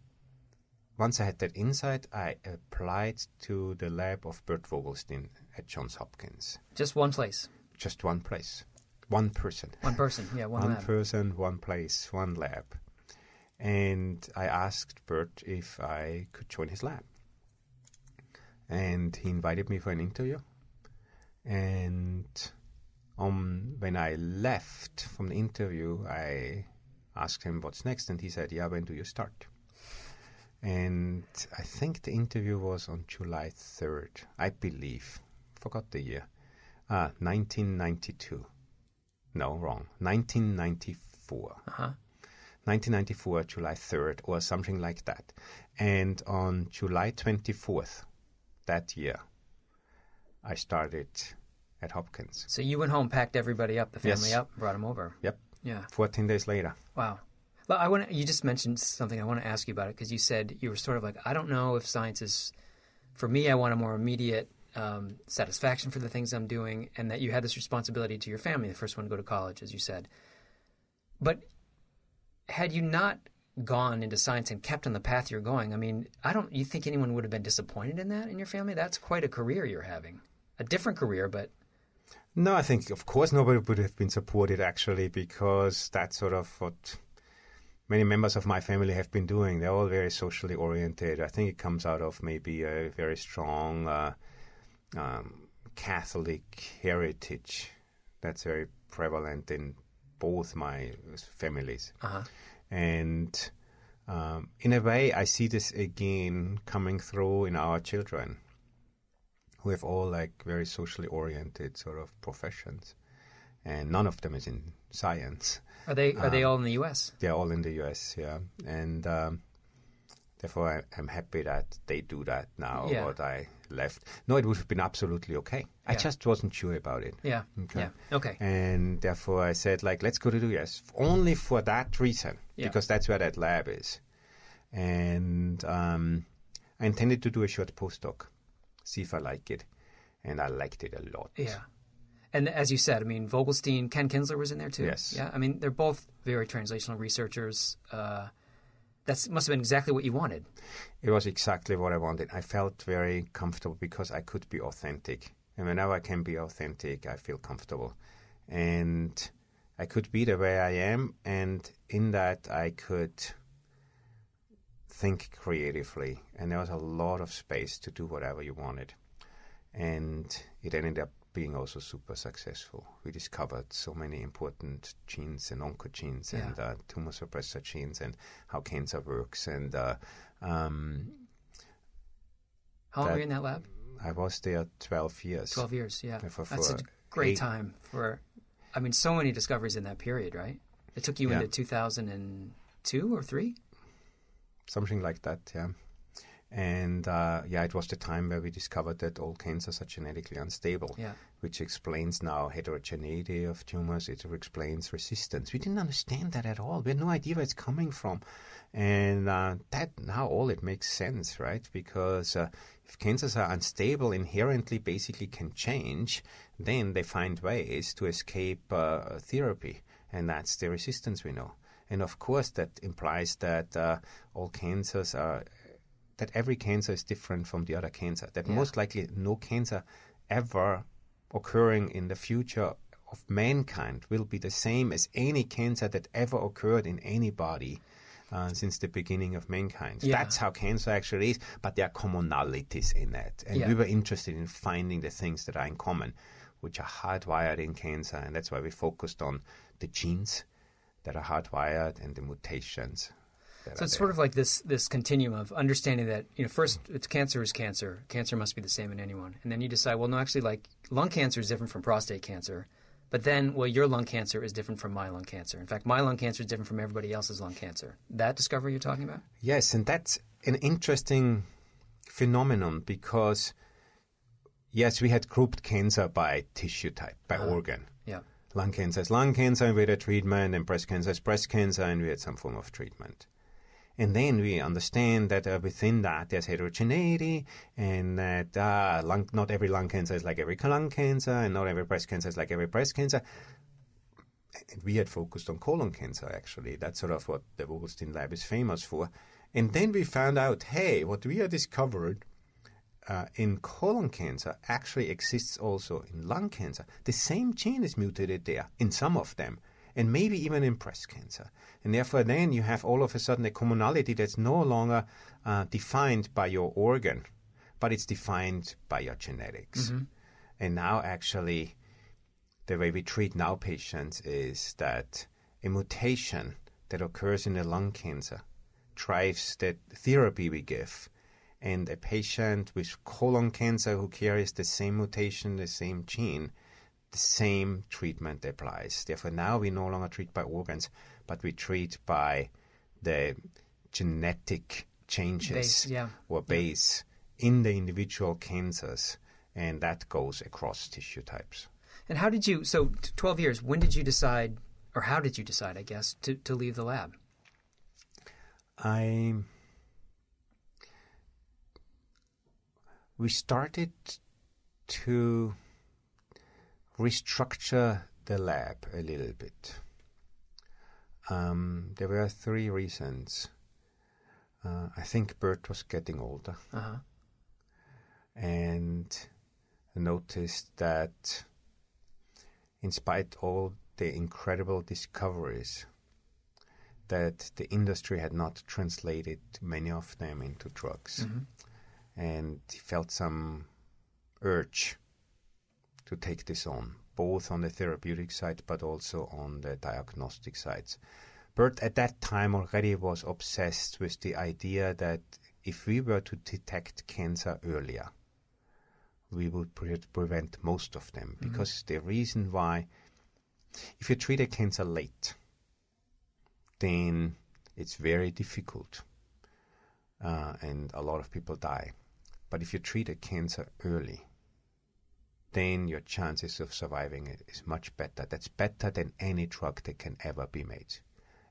once I had that insight, I applied to the lab of Bert Vogelstein at Johns Hopkins. Just one place, Just one place, one person. one person. Yeah, one, one person, one place, one lab. And I asked Bert if I could join his lab. And he invited me for an interview. And um, when I left from the interview, I asked him what's next, and he said, "Yeah, when do you start?" And I think the interview was on July third, I believe. Forgot the year. Ah, 1992. No, wrong. 1994. Uh-huh. 1994, July 3rd, or something like that. And on July 24th that year, I started at Hopkins. So you went home, packed everybody up, the family Yes. up, brought them over. Yep. Yeah. 14 days later. Wow. Well, I want you just mentioned something. I want to ask you about it because you said you were sort of like, I don't know if science is for me. I want a more immediate um, satisfaction for the things I'm doing, and that you had this responsibility to your family, the first one to go to college, as you said. But had you not gone into science and kept on the path you're going, I mean, I don't. You think anyone would have been disappointed in that in your family? That's quite a career you're having, a different career, but No, I think, of course, nobody would have been supported actually because that's sort of what many members of my family have been doing. They're all very socially oriented. I think it comes out of maybe a very strong uh, um, Catholic heritage that's very prevalent in both my families. uh-huh. And um, in a way, I see this again coming through in our children who have all like very socially oriented sort of professions. And none of them is in science. Are they are they Um, all in the U.S.? They're all in the US, yeah. And um, therefore, I, I'm happy that they do that now, Yeah. what I left. No, it would have been absolutely okay. I just wasn't sure about it. Yeah. Okay. Yeah. Okay. And therefore, I said, like, let's go to the US only for that reason, Yeah. because that's where that lab is. And um, I intended to do a short postdoc, see if I like it. And I liked it a lot. Yeah. And as you said, I mean, Vogelstein, Ken Kinzler was in there too. Yes. Yeah. I mean, they're both very translational researchers. Uh, that must have been exactly what you wanted. It was exactly what I wanted. I felt very comfortable because I could be authentic. And whenever I can be authentic, I feel comfortable. And I could be the way I am. And in that, I could think creatively. And there was a lot of space to do whatever you wanted. And it ended up being also super successful. We discovered so many important genes and oncogenes Yeah. and uh, tumor suppressor genes and how cancer works. And uh, um, How long were you in that lab? I was there 12 years. 12 years, yeah. For- That's for a great eight- time for, I mean, so many discoveries in that period, right? It took you Yeah. into 2002 or 3? Something like that, yeah. And uh, yeah, it was the time where we discovered that all cancers are genetically unstable, Yeah. which explains now heterogeneity of tumors. It explains resistance. We didn't understand that at all. We had no idea where it's coming from. And uh, that now all it makes sense, right? Because uh, if cancers are unstable, inherently basically can change, then they find ways to escape uh, therapy. And that's the resistance we know. And of course, that implies that uh, all cancers are, that every cancer is different from the other cancer. That Yeah. most likely no cancer ever occurring in the future of mankind will be the same as any cancer that ever occurred in anybody. Uh, since the beginning of mankind. Yeah. That's how cancer actually is, but there are commonalities in it. And Yeah. we were interested in finding the things that are in common, which are hardwired in cancer. And that's why we focused on the genes that are hardwired and the mutations. So it's sort of like this this continuum of understanding that you know first it's cancer is cancer. Cancer must be the same in anyone, and then you decide well no actually like lung cancer is different from prostate cancer, but then well your lung cancer is different from my lung cancer. In fact, my lung cancer is different from everybody else's lung cancer. That discovery you're talking about? Yes, and that's an interesting phenomenon because, yes, we had grouped cancer by tissue type, by Uh-huh. organ. Yeah. Lung cancer is lung cancer, and we had a treatment, and breast cancer is breast cancer, and we had some form of treatment. And then we understand that uh, within that there's heterogeneity, and that uh, lung, not every lung cancer is like every lung cancer, and not every breast cancer is like every breast cancer. We had focused on colon cancer, actually. That's sort of what the Vogelstein lab is famous for. And then we found out, hey, what we had discovered uh, in colon cancer actually exists also in lung cancer. The same gene is mutated there in some of them, and maybe even in breast cancer. And therefore, then you have all of a sudden a commonality that's no longer uh, defined by your organ, but it's defined by your genetics. And now, actually, the way we treat now patients is that a mutation that occurs in the lung cancer drives the therapy we give. And a patient with colon cancer who carries the same mutation, the same gene, the same treatment applies. Therefore, now we no longer treat by organs, but we treat by the genetic changes Base, yeah. or base in the individual cancers, and that goes across tissue types. And how did you? So twelve years. When did you decide, or how did you decide? I guess to to leave the lab. I we started to restructure the lab a little bit. Um, there were three reasons. Uh, I think Bert was getting older, Uh-huh. and noticed that, in spite all the incredible discoveries, that the industry had not translated many of them into drugs, and he felt some urge to take this on, both on the therapeutic side but also on the diagnostic sides. Bert at that time already was obsessed with the idea that if we were to detect cancer earlier, we would pre- prevent most of them. Because the reason why, if you treat a cancer late, then it's very difficult uh, and a lot of people die. But if you treat a cancer early, then your chances of surviving it is much better. That's better than any drug that can ever be made.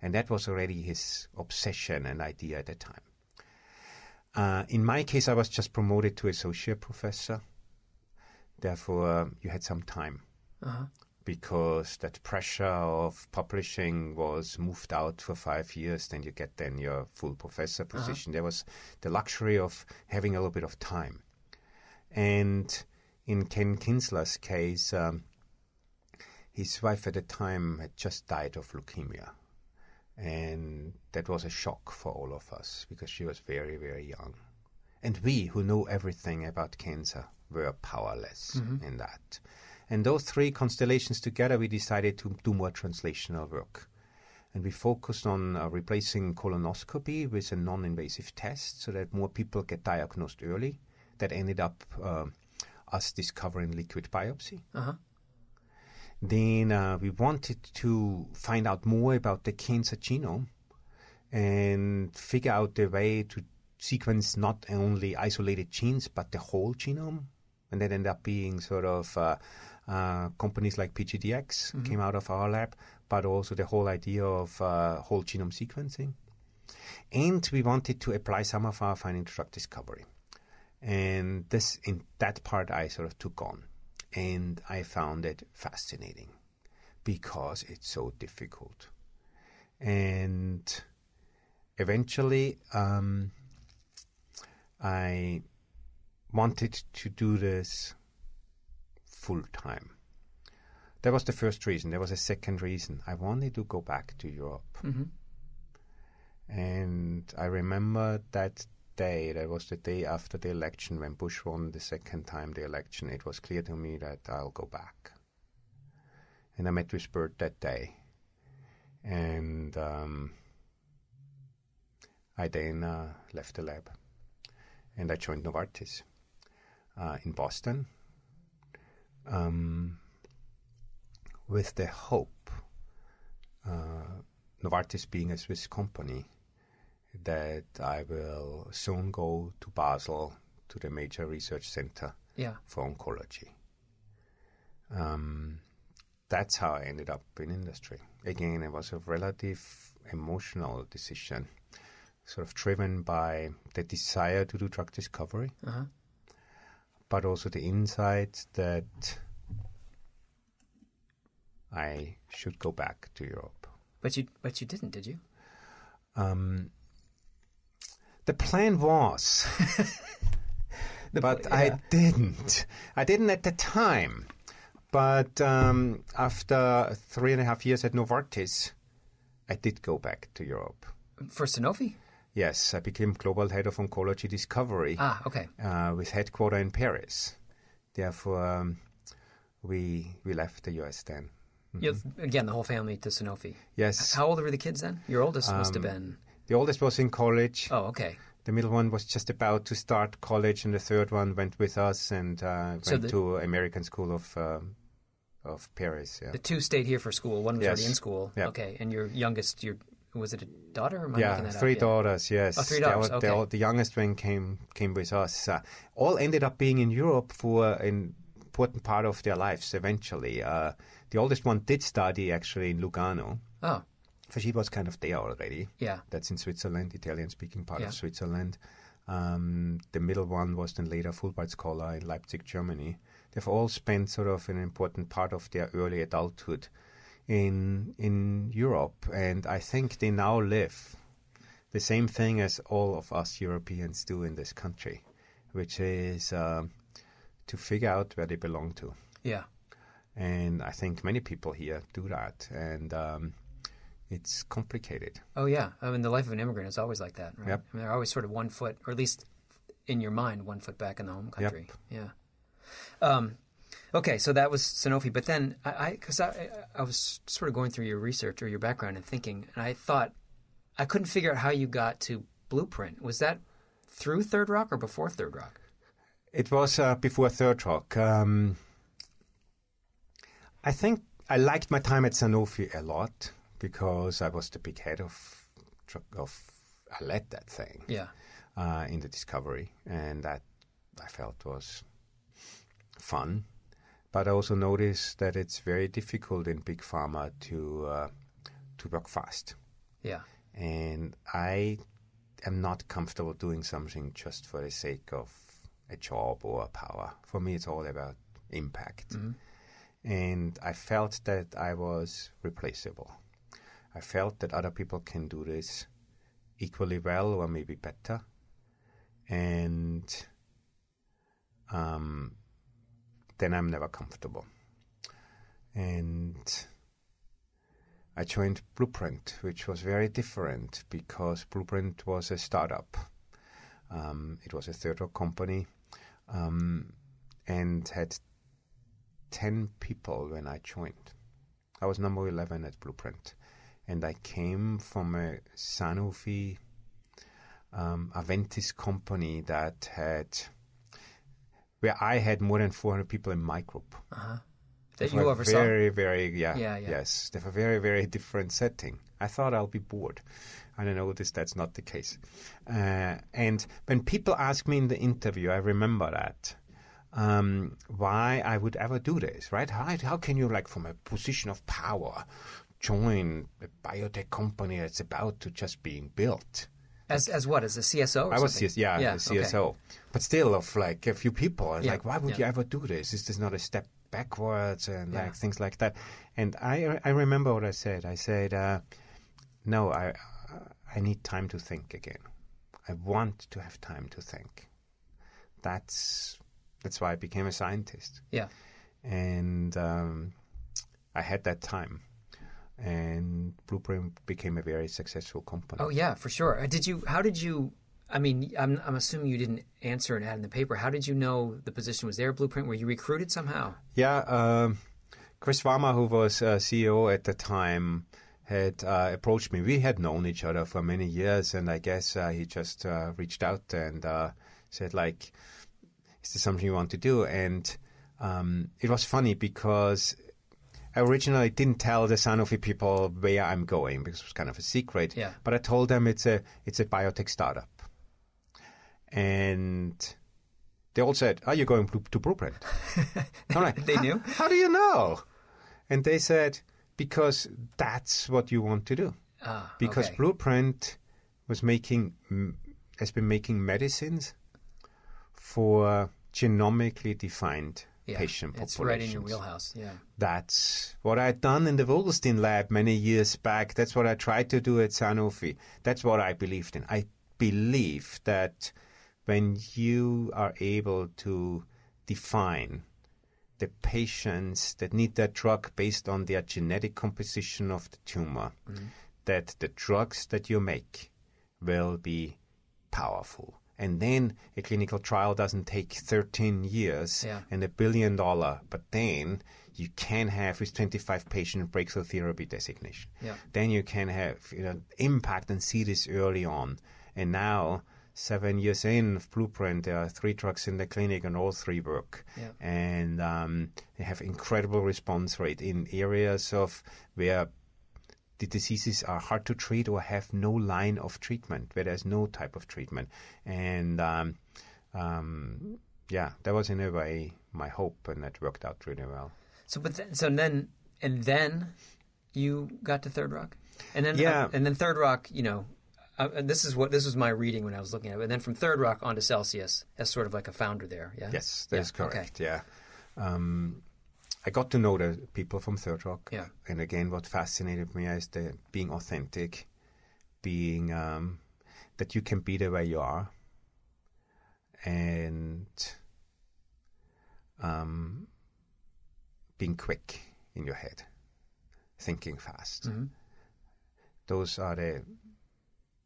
And that was already his obsession and idea at the time. Uh, in my case, I was just promoted to associate professor. Therefore, you had some time Uh-huh. because that pressure of publishing was moved out for five years. Then you get then your full professor position. There was the luxury of having a little bit of time. And in Ken Kinzler's case, um, his wife at the time had just died of leukemia. And that was a shock for all of us because she was very, very young. And we, who know everything about cancer, were powerless in that. And those three constellations together, we decided to do more translational work. And we focused on uh, replacing colonoscopy with a non invasive test so that more people get diagnosed early. That ended up uh, us discovering liquid biopsy. Uh-huh. Then uh, we wanted to find out more about the cancer genome and figure out the way to sequence not only isolated genes but the whole genome. And that ended up being sort of uh, uh, companies like PGDX came out of our lab, but also the whole idea of uh, whole genome sequencing. And we wanted to apply some of our findings to drug discovery. And this, in that part, I sort of took on. And I found it fascinating because it's so difficult. And eventually, um, I wanted to do this full time. That was the first reason. There was a second reason. I wanted to go back to Europe. Mm-hmm. And I remember that day, that was the day after the election when Bush won the second time the election. It was clear to me that I'll go back. And I met with Bert that day. And um, I then uh, left the lab and I joined Novartis uh, in Boston um, with the hope, uh, Novartis being a Swiss company, that I will soon go to Basel to the major research center Yeah. for oncology. Um, that's how I ended up in industry. Again, it was a relative emotional decision, sort of driven by the desire to do drug discovery, Uh-huh. but also the insight that I should go back to Europe. But you but you didn't, did you? Um, the plan was, but pl- I didn't. I didn't at the time. But um, after three and a half years at Novartis, I did go back to Europe. For Sanofi? Yes, I became global head of oncology discovery Ah, okay. uh, with headquarter in Paris. Therefore, um, we we left the US then. You, again, the whole family to Sanofi. Yes. How old were the kids then? Your oldest must have Um, been. The oldest was in college. Oh, okay. The middle one was just about to start college, and the third one went with us and uh, went So the- to American School of um, of Paris. Yeah, The two stayed here for school. One was already in school. Yeah. Okay. And your youngest, your was it a daughter? Or am I yeah, three up? Daughters. Yes, Oh, three The daughters, The, okay. the youngest one came came with us. Uh, all ended up being in Europe for an important part of their lives. Eventually, uh, the oldest one did study actually in Lugano. Oh, She was kind of there already. Yeah. That's in Switzerland, Italian-speaking part Yeah. of Switzerland. Um, the middle one was then later Fulbright scholar in Leipzig, Germany. They've all spent sort of an important part of their early adulthood in in Europe, and I think they now live the same thing as all of us Europeans do in this country, which is um, to figure out where they belong to. yeah. And I think many people here do that, and um, it's complicated. Oh, yeah. I mean, the life of an immigrant is always like that, right? Yep. I mean, they're always sort of one foot, or at least in your mind, one foot back in the home country. Yeah. Um, okay, so that was Sanofi. But then, I because I, I, I was sort of going through your research or your background and thinking, and I thought I couldn't figure out how you got to Blueprint. Was that through Third Rock or before Third Rock? It was uh, before Third Rock. Um, I think I liked my time at Sanofi a lot because I was the big head of of I led that thing Yeah. uh, in the discovery, and that I felt was fun. But I also noticed that it's very difficult in big pharma to uh, to work fast, Yeah. and I am not comfortable doing something just for the sake of a job or a power. For me, it's all about impact. And I felt that I was replaceable. I felt that other people can do this equally well or maybe better. And um, then I'm never comfortable. And I joined Blueprint, which was very different because Blueprint was a startup. Um, it was a third rock company um, and had 10 people when I joined. I was number 11 at Blueprint. And I came from a Sanofi um, Aventis company that had, where I had more than 400 people in my group. Uh-huh. They That you were oversaw. Very, very, yeah, Yeah, yeah. Yes, they have a very, very different setting. I thought I'll be bored. And I noticed that's not the case. Uh, and when people ask me in the interview, I remember that. Um, why I would ever do this, right? How, how can you, like, from a position of power, join a biotech company that's about to just being built? As as what? As a CSO? I was? CS, yeah, yeah a CSO, but still of like a few people. And Yeah, Like, why would yeah. you ever do this? Is this not a step backwards and Yeah. like things like that? And I I remember what I said. I said, uh, no, I I need time to think again. I want to have time to think. That's that's why I became a scientist. Yeah. and um, I had that time. And Blueprint became a very successful company. Oh yeah, for sure. Uh, Did you? How did you? I mean, I'm, I'm assuming you didn't answer an ad in the paper. How did you know the position was there? at Blueprint? Were you recruited somehow? Yeah, um, Chris Varma, who was uh, CEO at the time, had uh, approached me. We had known each other for many years, and I guess uh, he just uh, reached out and uh, said, like, "Is this something you want to do?" And um, it was funny because I originally didn't tell the Sanofi people where I'm going because it was kind of a secret. Yeah. But I told them it's a it's a biotech startup, and they all said, "Are you going to Blueprint?" I'm like, They "How- knew? How do you know? And they said, "Because that's what you want to do." Ah, because okay. Blueprint was making has been making medicines for genomically defined Yeah, patient it's right in your wheelhouse. Yeah. That's what I'd done in the Vogelstein lab many years back. That's what I tried to do at Sanofi. That's what I believed in. I believe that when you are able to define the patients that need that drug based on their genetic composition of the tumor, mm-hmm. that the drugs that you make will be powerful. And then a clinical trial doesn't take 13 years Yeah. and a billion dollar, but then you can have with 25 patient breakthrough therapy designation. Yeah. Then you can have you know, impact and see this early on. And now, seven years in of Blueprint, there are three drugs in the clinic and all three work. Yeah. And um, they have incredible response rate in areas of where the diseases are hard to treat or have no line of treatment, where there's no type of treatment. And um, um, yeah, that was in a way my hope, and that worked out really well. So, but then, so then, and then you got to Third Rock, and then Yeah. and then Third Rock, you know, uh, and this is what this was my reading when I was looking at it. And then from Third Rock onto Celsius as sort of like a founder there. Yeah. Yes, that's Yeah, okay. correct. Yeah. Um, I got to know the people from Third Rock. Yeah. And again, what fascinated me is the being authentic, being um, that you can be the way you are, and um, being quick in your head, thinking fast. Mm-hmm. Those are the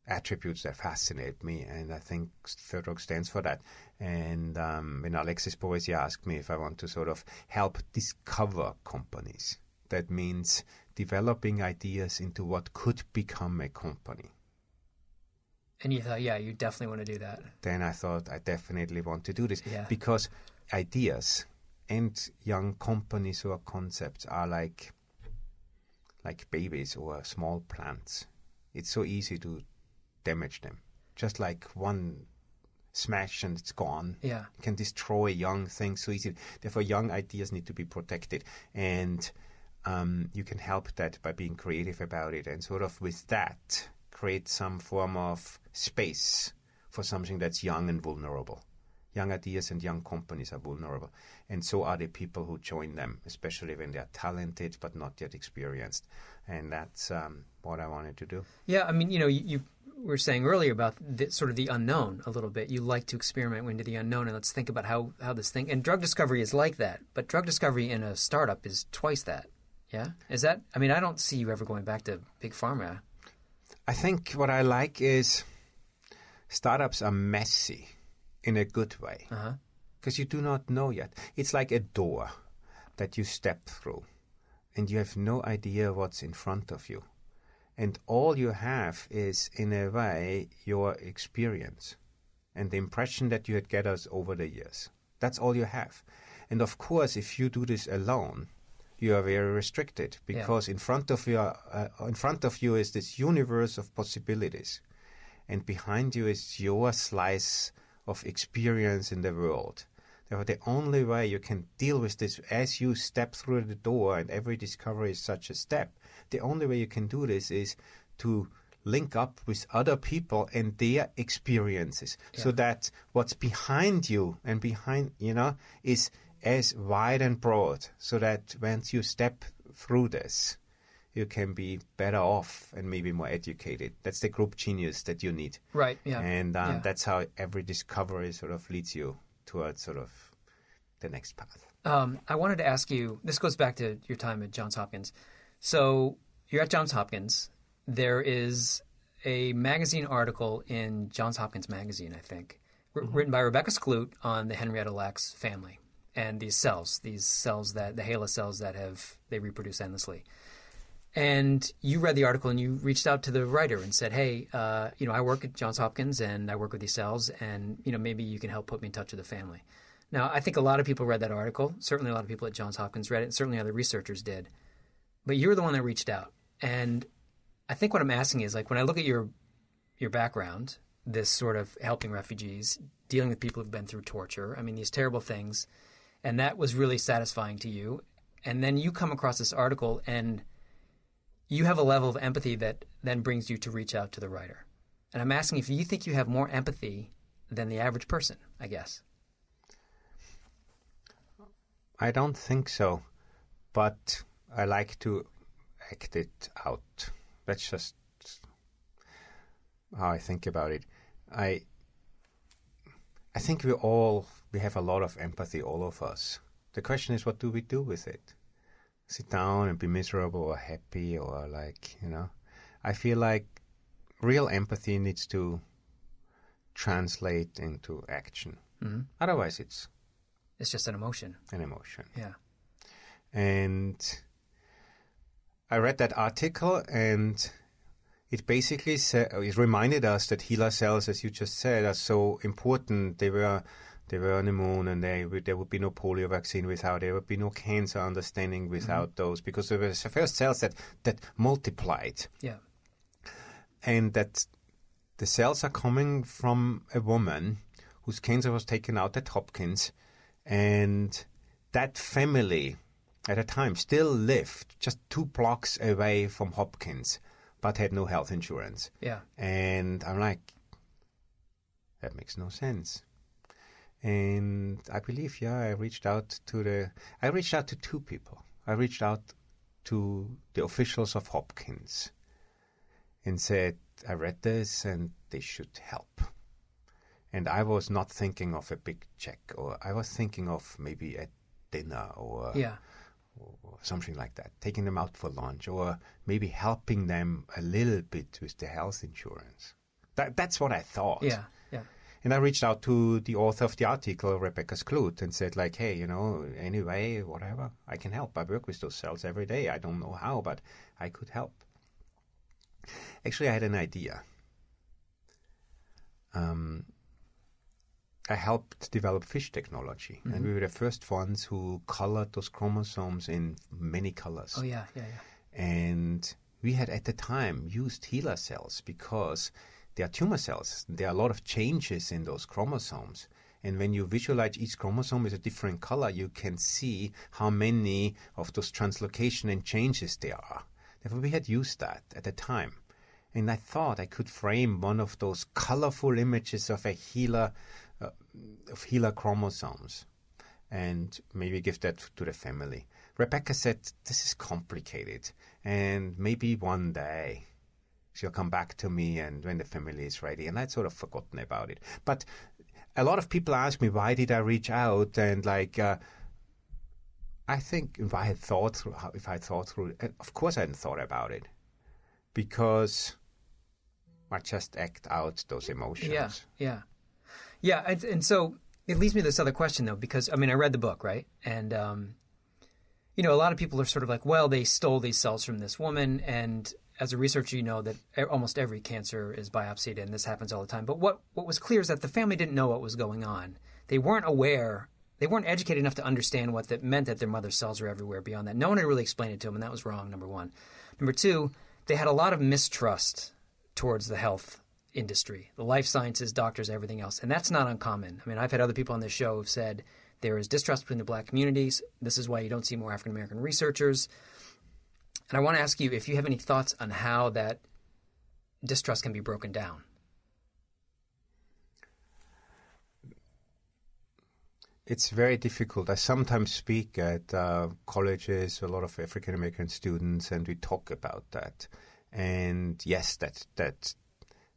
attributes that fascinate me, and I think Third Rock stands for that. And um, when Alexis Borisy asked me if I want to sort of help discover companies, that means developing ideas into what could become a company. And you thought, yeah, you definitely want to do that. Then I thought I definitely want to do this Yeah. because ideas and young companies or concepts are like like babies or small plants. It's so easy to damage them. Just like one smash and it's gone. Yeah. It can destroy young things so easily. Therefore, young ideas need to be protected. And um, you can help that by being creative about it and sort of with that create some form of space for something that's young and vulnerable. Young ideas and young companies are vulnerable. And so are the people who join them, especially when they are talented but not yet experienced. And that's um, what I wanted to do. Yeah, I mean, you know, you, you were saying earlier about the, sort of the unknown a little bit. You like to experiment into the unknown, and let's think about how how this thing. And drug discovery is like that, but drug discovery in a startup is twice that. Yeah, is that? I mean, I don't see you ever going back to big pharma. I think what I like is startups are messy in a good way Uh huh. because you do not know yet. It's like a door that you step through and you have no idea what's in front of you. And all you have is, in a way, your experience and the impression that you had gathered over the years. That's all you have. And of course, if you do this alone, you are very restricted Yeah. because in front of you, uh, in front of you is this universe of possibilities, and behind you is your slice of experience in the world. Therefore, the only way you can deal with this as you step through the door, and every discovery is such a step, the only way you can do this is to link up with other people and their experiences so that what's behind you and behind, you know, is as wide and broad so that once you step through this, you can be better off and maybe more educated. That's the group genius that you need. Right. Yeah. And um, Yeah. that's how every discovery sort of leads you towards sort of the next path. Um, I wanted to ask you. This goes back to your time at Johns Hopkins. So you're at Johns Hopkins. There is a magazine article in Johns Hopkins Magazine, I think, r- written by Rebecca Skloot on the Henrietta Lacks family and these cells, these cells that the HeLa cells that have they reproduce endlessly. And you read the article and you reached out to the writer and said, "Hey, uh, you know, I work at Johns Hopkins and I work with these cells, and you know, maybe you can help put me in touch with the family." Now, I think a lot of people read that article. Certainly, a lot of people at Johns Hopkins read it. And certainly, other researchers did. But you were the one that reached out, and I think what I'm asking is like when I look at your your background, this sort of helping refugees, dealing with people who've been through torture. I mean, these terrible things, and that was really satisfying to you. And then you come across this article and you have a level of empathy that then brings you to reach out to the writer. And I'm asking if you think you have more empathy than the average person, I guess. I don't think so, but I like to act it out. That's just how I think about it. I I think we all we have a lot of empathy, all of us. The question is, what do we do with it? Sit down and be miserable or happy or like you know. I feel like real empathy needs to translate into action. Mm-hmm. Otherwise, it's It's just an emotion. an emotion. Yeah. And I read that article, and it basically sa- it reminded us that HeLa cells, as you just said, are so important. They were they were on the moon, and they, there would be no polio vaccine without. There would be no cancer understanding mm-hmm. without those, because they were the first cells that that multiplied, Yeah. and that the cells are coming from a woman whose cancer was taken out at Hopkins, and that family at a time still lived just two blocks away from Hopkins, but had no health insurance. Yeah. And I'm like, that makes no sense. And I believe, yeah, I reached out to the, I reached out to two people. I reached out to the officials of Hopkins and said, I read this and they should help. And I was not thinking of a big check, or I was thinking of maybe a dinner or Yeah. Or something like that, taking them out for lunch, or maybe helping them a little bit with the health insurance. That, that's what I thought. Yeah. Yeah. And I reached out to the author of the article, Rebecca Skloot, and said, like, hey, you know, anyway, whatever, I can help. I work with those cells every day. I don't know how, but I could help. Actually, I had an idea. Um, I helped develop FISH technology, and mm-hmm. we were the first ones who colored those chromosomes in many colors. Oh yeah. Yeah. Yeah. And we had at the time used HeLa cells because they are tumor cells. There are a lot of changes in those chromosomes. And when you visualize each chromosome with a different color, you can see how many of those translocation and changes there are. Therefore, we had used that at the time. And I thought I could frame one of those colorful images of a HeLa, of HeLa chromosomes and maybe give that to the family. Rebecca said, This is complicated, and maybe one day she'll come back to me and when the family is ready. And I'd sort of forgotten about it. But a lot of people ask me, Why did I reach out? And like, uh, I think if I had thought through, if I thought through, it, of course I hadn't thought about it because I just act out those emotions. Yeah, yeah, yeah. And, and so it leads me to this other question, though, because I mean, I read the book, right? And um, you know, a lot of people are sort of like, well, they stole these cells from this woman, and as a researcher, you know that almost every cancer is biopsied, and this happens all the time. But what what was clear is that the family didn't know what was going on. They weren't aware. They weren't educated enough to understand what that meant that their mother's cells were everywhere beyond that. No one had really explained it to them, and that was wrong. Number one. Number two, they had a lot of mistrust towards the health industry, the life sciences, doctors, everything else. And that's not uncommon. I mean, I've had other people on this show who've said there is distrust between the black communities. This is why you don't see more African American researchers. And I want to ask you if you have any thoughts on how that distrust can be broken down. It's very difficult. I sometimes speak at uh, colleges, a lot of African American students, and we talk about that. And yes, that that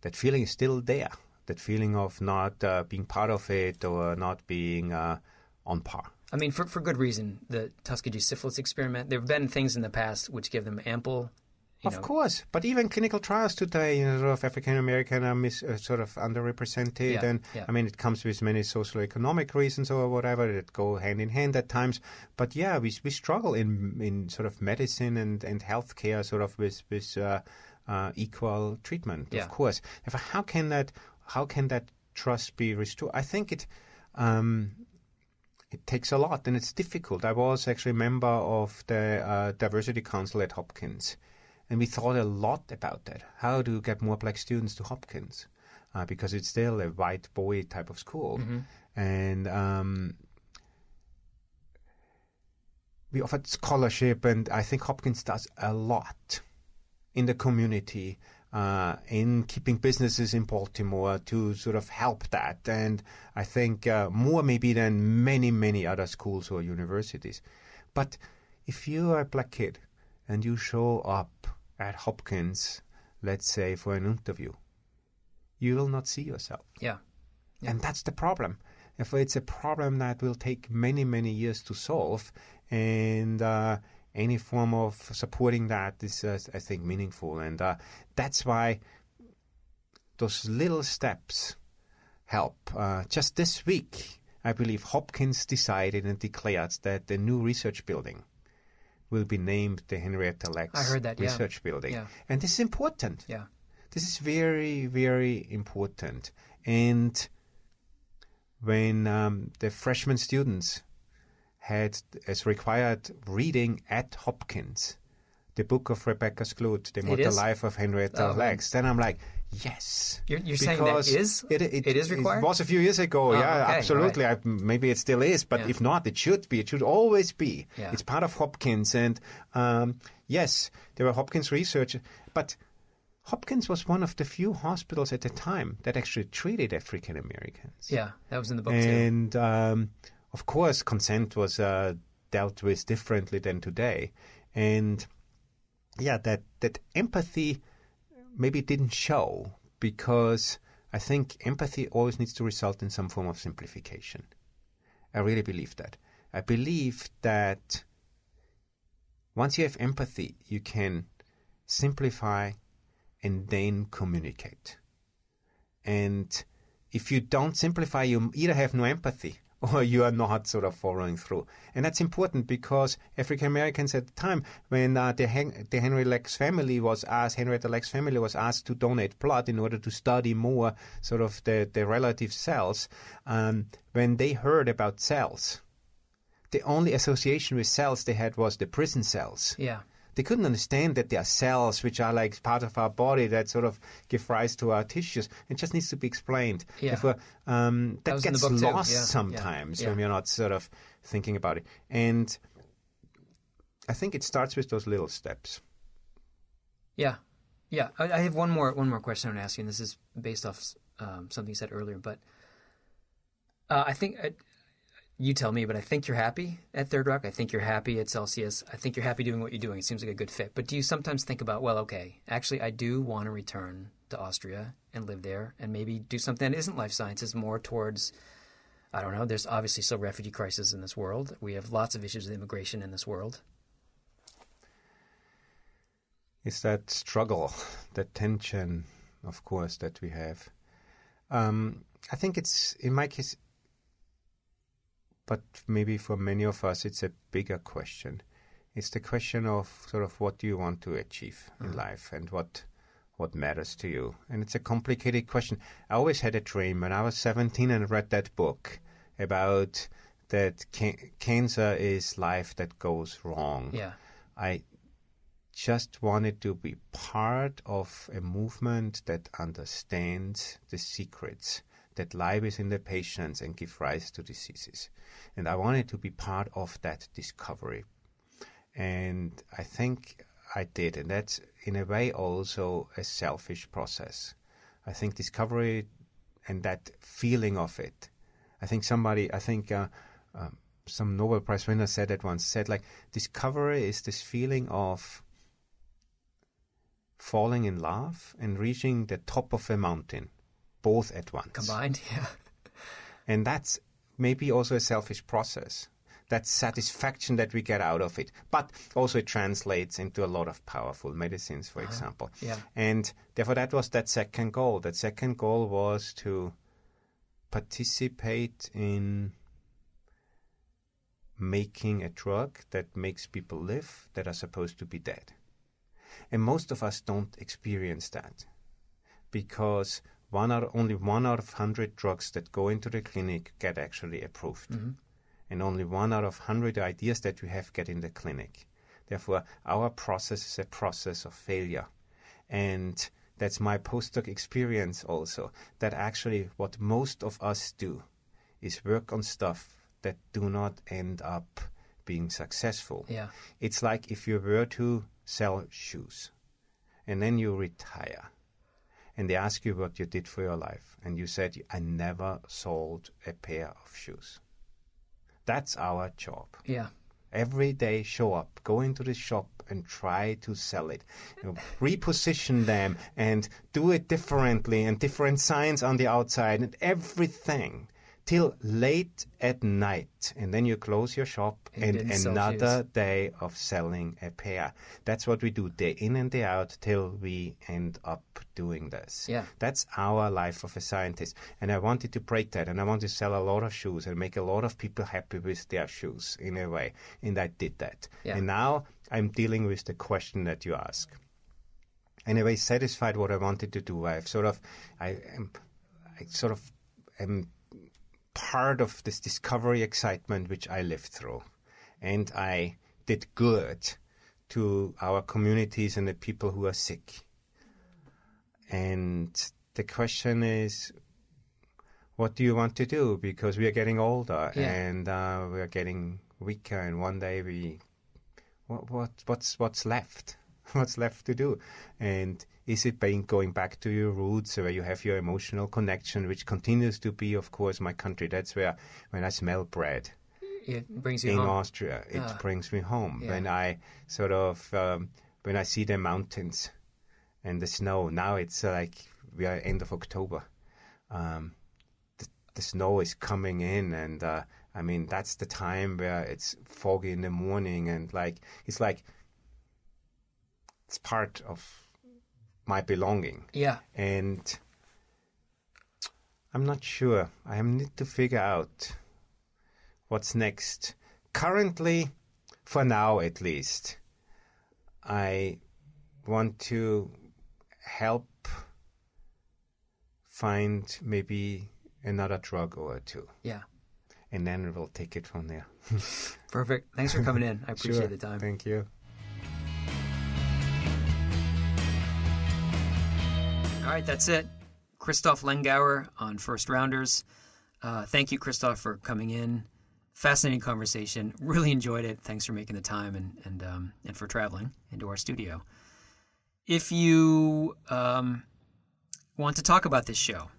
that feeling is still there. That feeling of not uh, being part of it or not being uh, on par. I mean, for for good reason. The Tuskegee syphilis experiment. There have been things in the past which give them ample. You of know, course, but even clinical trials today, you know, sort of African American are mis, uh, sort of underrepresented, Yeah, and yeah. I mean it comes with many socio-economic reasons or whatever that go hand in hand at times. But yeah, we we struggle in in sort of medicine and and healthcare, sort of with with uh, uh, equal treatment. Yeah. Of course, how can that how can that trust be restored? I think it. Um, it takes a lot and it's difficult. I was actually a member of the uh, Diversity Council at Hopkins, and we thought a lot about that. How to get more black students to Hopkins, uh, because it's still a white boy type of school, and um, we offered scholarship, and I think Hopkins does a lot in the community uh, in keeping businesses in Baltimore to sort of help that. And I think uh, more maybe than many, many other schools or universities. But if you are a black kid and you show up at Hopkins, let's say for an interview, you will not see yourself. yeah, And that's the problem. If it's a problem that will take many, many years to solve, and uh, any form of supporting that is, uh, I think, meaningful. And uh, that's why those little steps help. Uh, just this week, I believe Hopkins decided and declared that the new research building will be named the Henrietta Lacks that, yeah. Research Building. Yeah. And this is important. yeah, This is very, very important. And when um, the freshman students had as required reading at Hopkins the book of Rebecca Skloot, The Mortal? Life of Henrietta Oh, Lacks, then I'm like, yes. You're- you're saying that is- it, it, it is required? It was a few years ago, Oh, yeah, okay, absolutely. I, maybe it still is, but Yeah. if not, it should be. It should always be. Yeah. It's part of Hopkins, and um, yes, there were Hopkins research, but Hopkins was one of the few hospitals at the time that actually treated African Americans. yeah. That was in the book too. And um, of course, consent was uh, dealt with differently than today. And yeah, that, that empathy maybe didn't show because I think empathy always needs to result in some form of simplification. I really believe that. I believe that once you have empathy, you can simplify and then communicate. And if you don't simplify, you either have no empathy or you are not sort of following through. And that's important because African Americans at the time, when uh, the, Hen- the Henry Lacks family was asked, Henrietta Lacks family was asked to donate blood in order to study more sort of the, the relative cells, um, when they heard about cells, the only association with cells they had was the prison cells yeah, they couldn't understand that there are cells which are like part of our body that sort of give rise to our tissues. It just needs to be explained. Yeah. If we're, um, That that was in the gets lost Yeah, yeah, sometimes yeah. when you're not sort of thinking about it. And I think it starts with those little steps. yeah, yeah. I, I have one more one more question I want to ask you, and this is based off um, something you said earlier. But uh, I think uh, you tell me, but I think you're happy at Third Rock. I think you're happy at Celsius. I think you're happy doing what you're doing. It seems like a good fit. But do you sometimes think about, well, okay, actually, I do want to return to Austria and live there, and maybe do something that isn't life sciences, more towards I don't know. There's obviously still refugee crisis in this world. We have lots of issues with immigration in this world. It's that struggle, that tension, of course, that we have. Um, I think it's, in my case, but maybe for many of us, it's a bigger question. It's the question of sort of what do you want to achieve in mm. life and what what matters to you. And it's a complicated question. I always had a dream when I was 17 and read that book about that ca- cancer is life that goes wrong. Yeah. I just wanted to be part of a movement that understands the secrets that lie within the patients and give rise to diseases. And I wanted to be part of that discovery. And I think I did. And that's in a way also a selfish process. I think discovery and that feeling of it. I think somebody, I think uh, um, some Nobel Prize winner said it once, said like, discovery is this feeling of falling in love and reaching the top of a mountain, both at once. Combined, yeah. And that's maybe also a selfish process. that satisfaction that we get out of it. But also it translates into a lot of powerful medicines, for uh-huh. example. Yeah. And therefore, that was that second goal. That second goal was to participate in making a drug that makes people live that are supposed to be dead. And most of us don't experience that because one out, only one out of hundred drugs that go into the clinic get actually approved. Mm-hmm. And only one out of hundred ideas that we have get in the clinic. Therefore, our process is a process of failure. And that's my postdoc experience also, that actually what most of us do is work on stuff that do not end up being successful. Yeah. It's like if you were to sell shoes and then you retire and they ask you what you did for your life and you said, I never sold a pair of shoes. That's our job. Yeah. Every day, show up, go into the shop and try to sell it. You know, reposition them and do it differently and different signs on the outside and everything till late at night. And then you close your shop And and, another day of selling a pair. That's what we do day in and day out till we end up doing this. Yeah. That's our life of a scientist. And I wanted to break that and I wanted to sell a lot of shoes and make a lot of people happy with their shoes in a way. And I did that. Yeah. And now I'm dealing with the question that you ask. Anyway, satisfied what I wanted to do. I've sort of, I am, I sort of am part of this discovery excitement which I lived through. And I did good to our communities and the people who are sick. And the question is, what do you want to do? Because we are getting older Yeah. and uh, we are getting weaker, and one day we, what, what, what's, what's left? What's left to do? And is it being going back to your roots, where you have your emotional connection, which continues to be, of course, my country? That's where when I smell bread It brings you in home. Austria, it Ah. brings me home. Yeah. When I sort of um, when I see the mountains and the snow. Now it's like we are end of October. Um, the, the snow is coming in, and uh, I mean that's the time where it's foggy in the morning, and like it's like it's part of my belonging. Yeah. And I'm not sure. I need to figure out what's next. Currently, for now at least, I want to help find maybe another drug or two. Yeah. And then we'll take it from there. Perfect. Thanks for coming in. I appreciate Sure. the time. Thank you. All right, that's it. Christoph Lengauer on First Rounders. Uh, thank you, Christoph, for coming in. Fascinating conversation. Really enjoyed it. Thanks for making the time and and um, and for traveling into our studio. If you um, want to talk about this show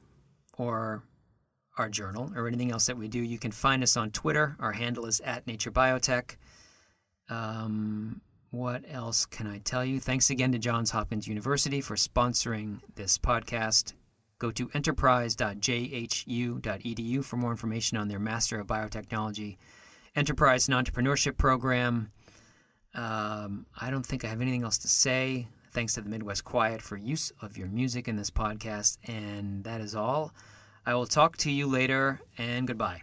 or our journal or anything else that we do, you can find us on Twitter. Our handle is at Nature Biotech. Um, what else can I tell you? Thanks again to Johns Hopkins University for sponsoring this podcast. Go to enterprise.jhu.edu for more information on their Master of Biotechnology Enterprise and Entrepreneurship Program. Um, I don't think I have anything else to say. Thanks to the Midwest Quiet for use of your music in this podcast. And that is all. I will talk to you later, and goodbye.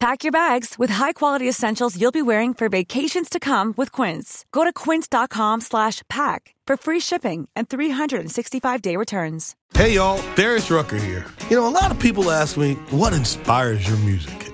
Pack your bags with high-quality essentials you'll be wearing for vacations to come with Quince. Go to quince.com slash pack for free shipping and 365-day returns. Hey y'all, Darius Rucker here. You know, a lot of people ask me, what inspires your music?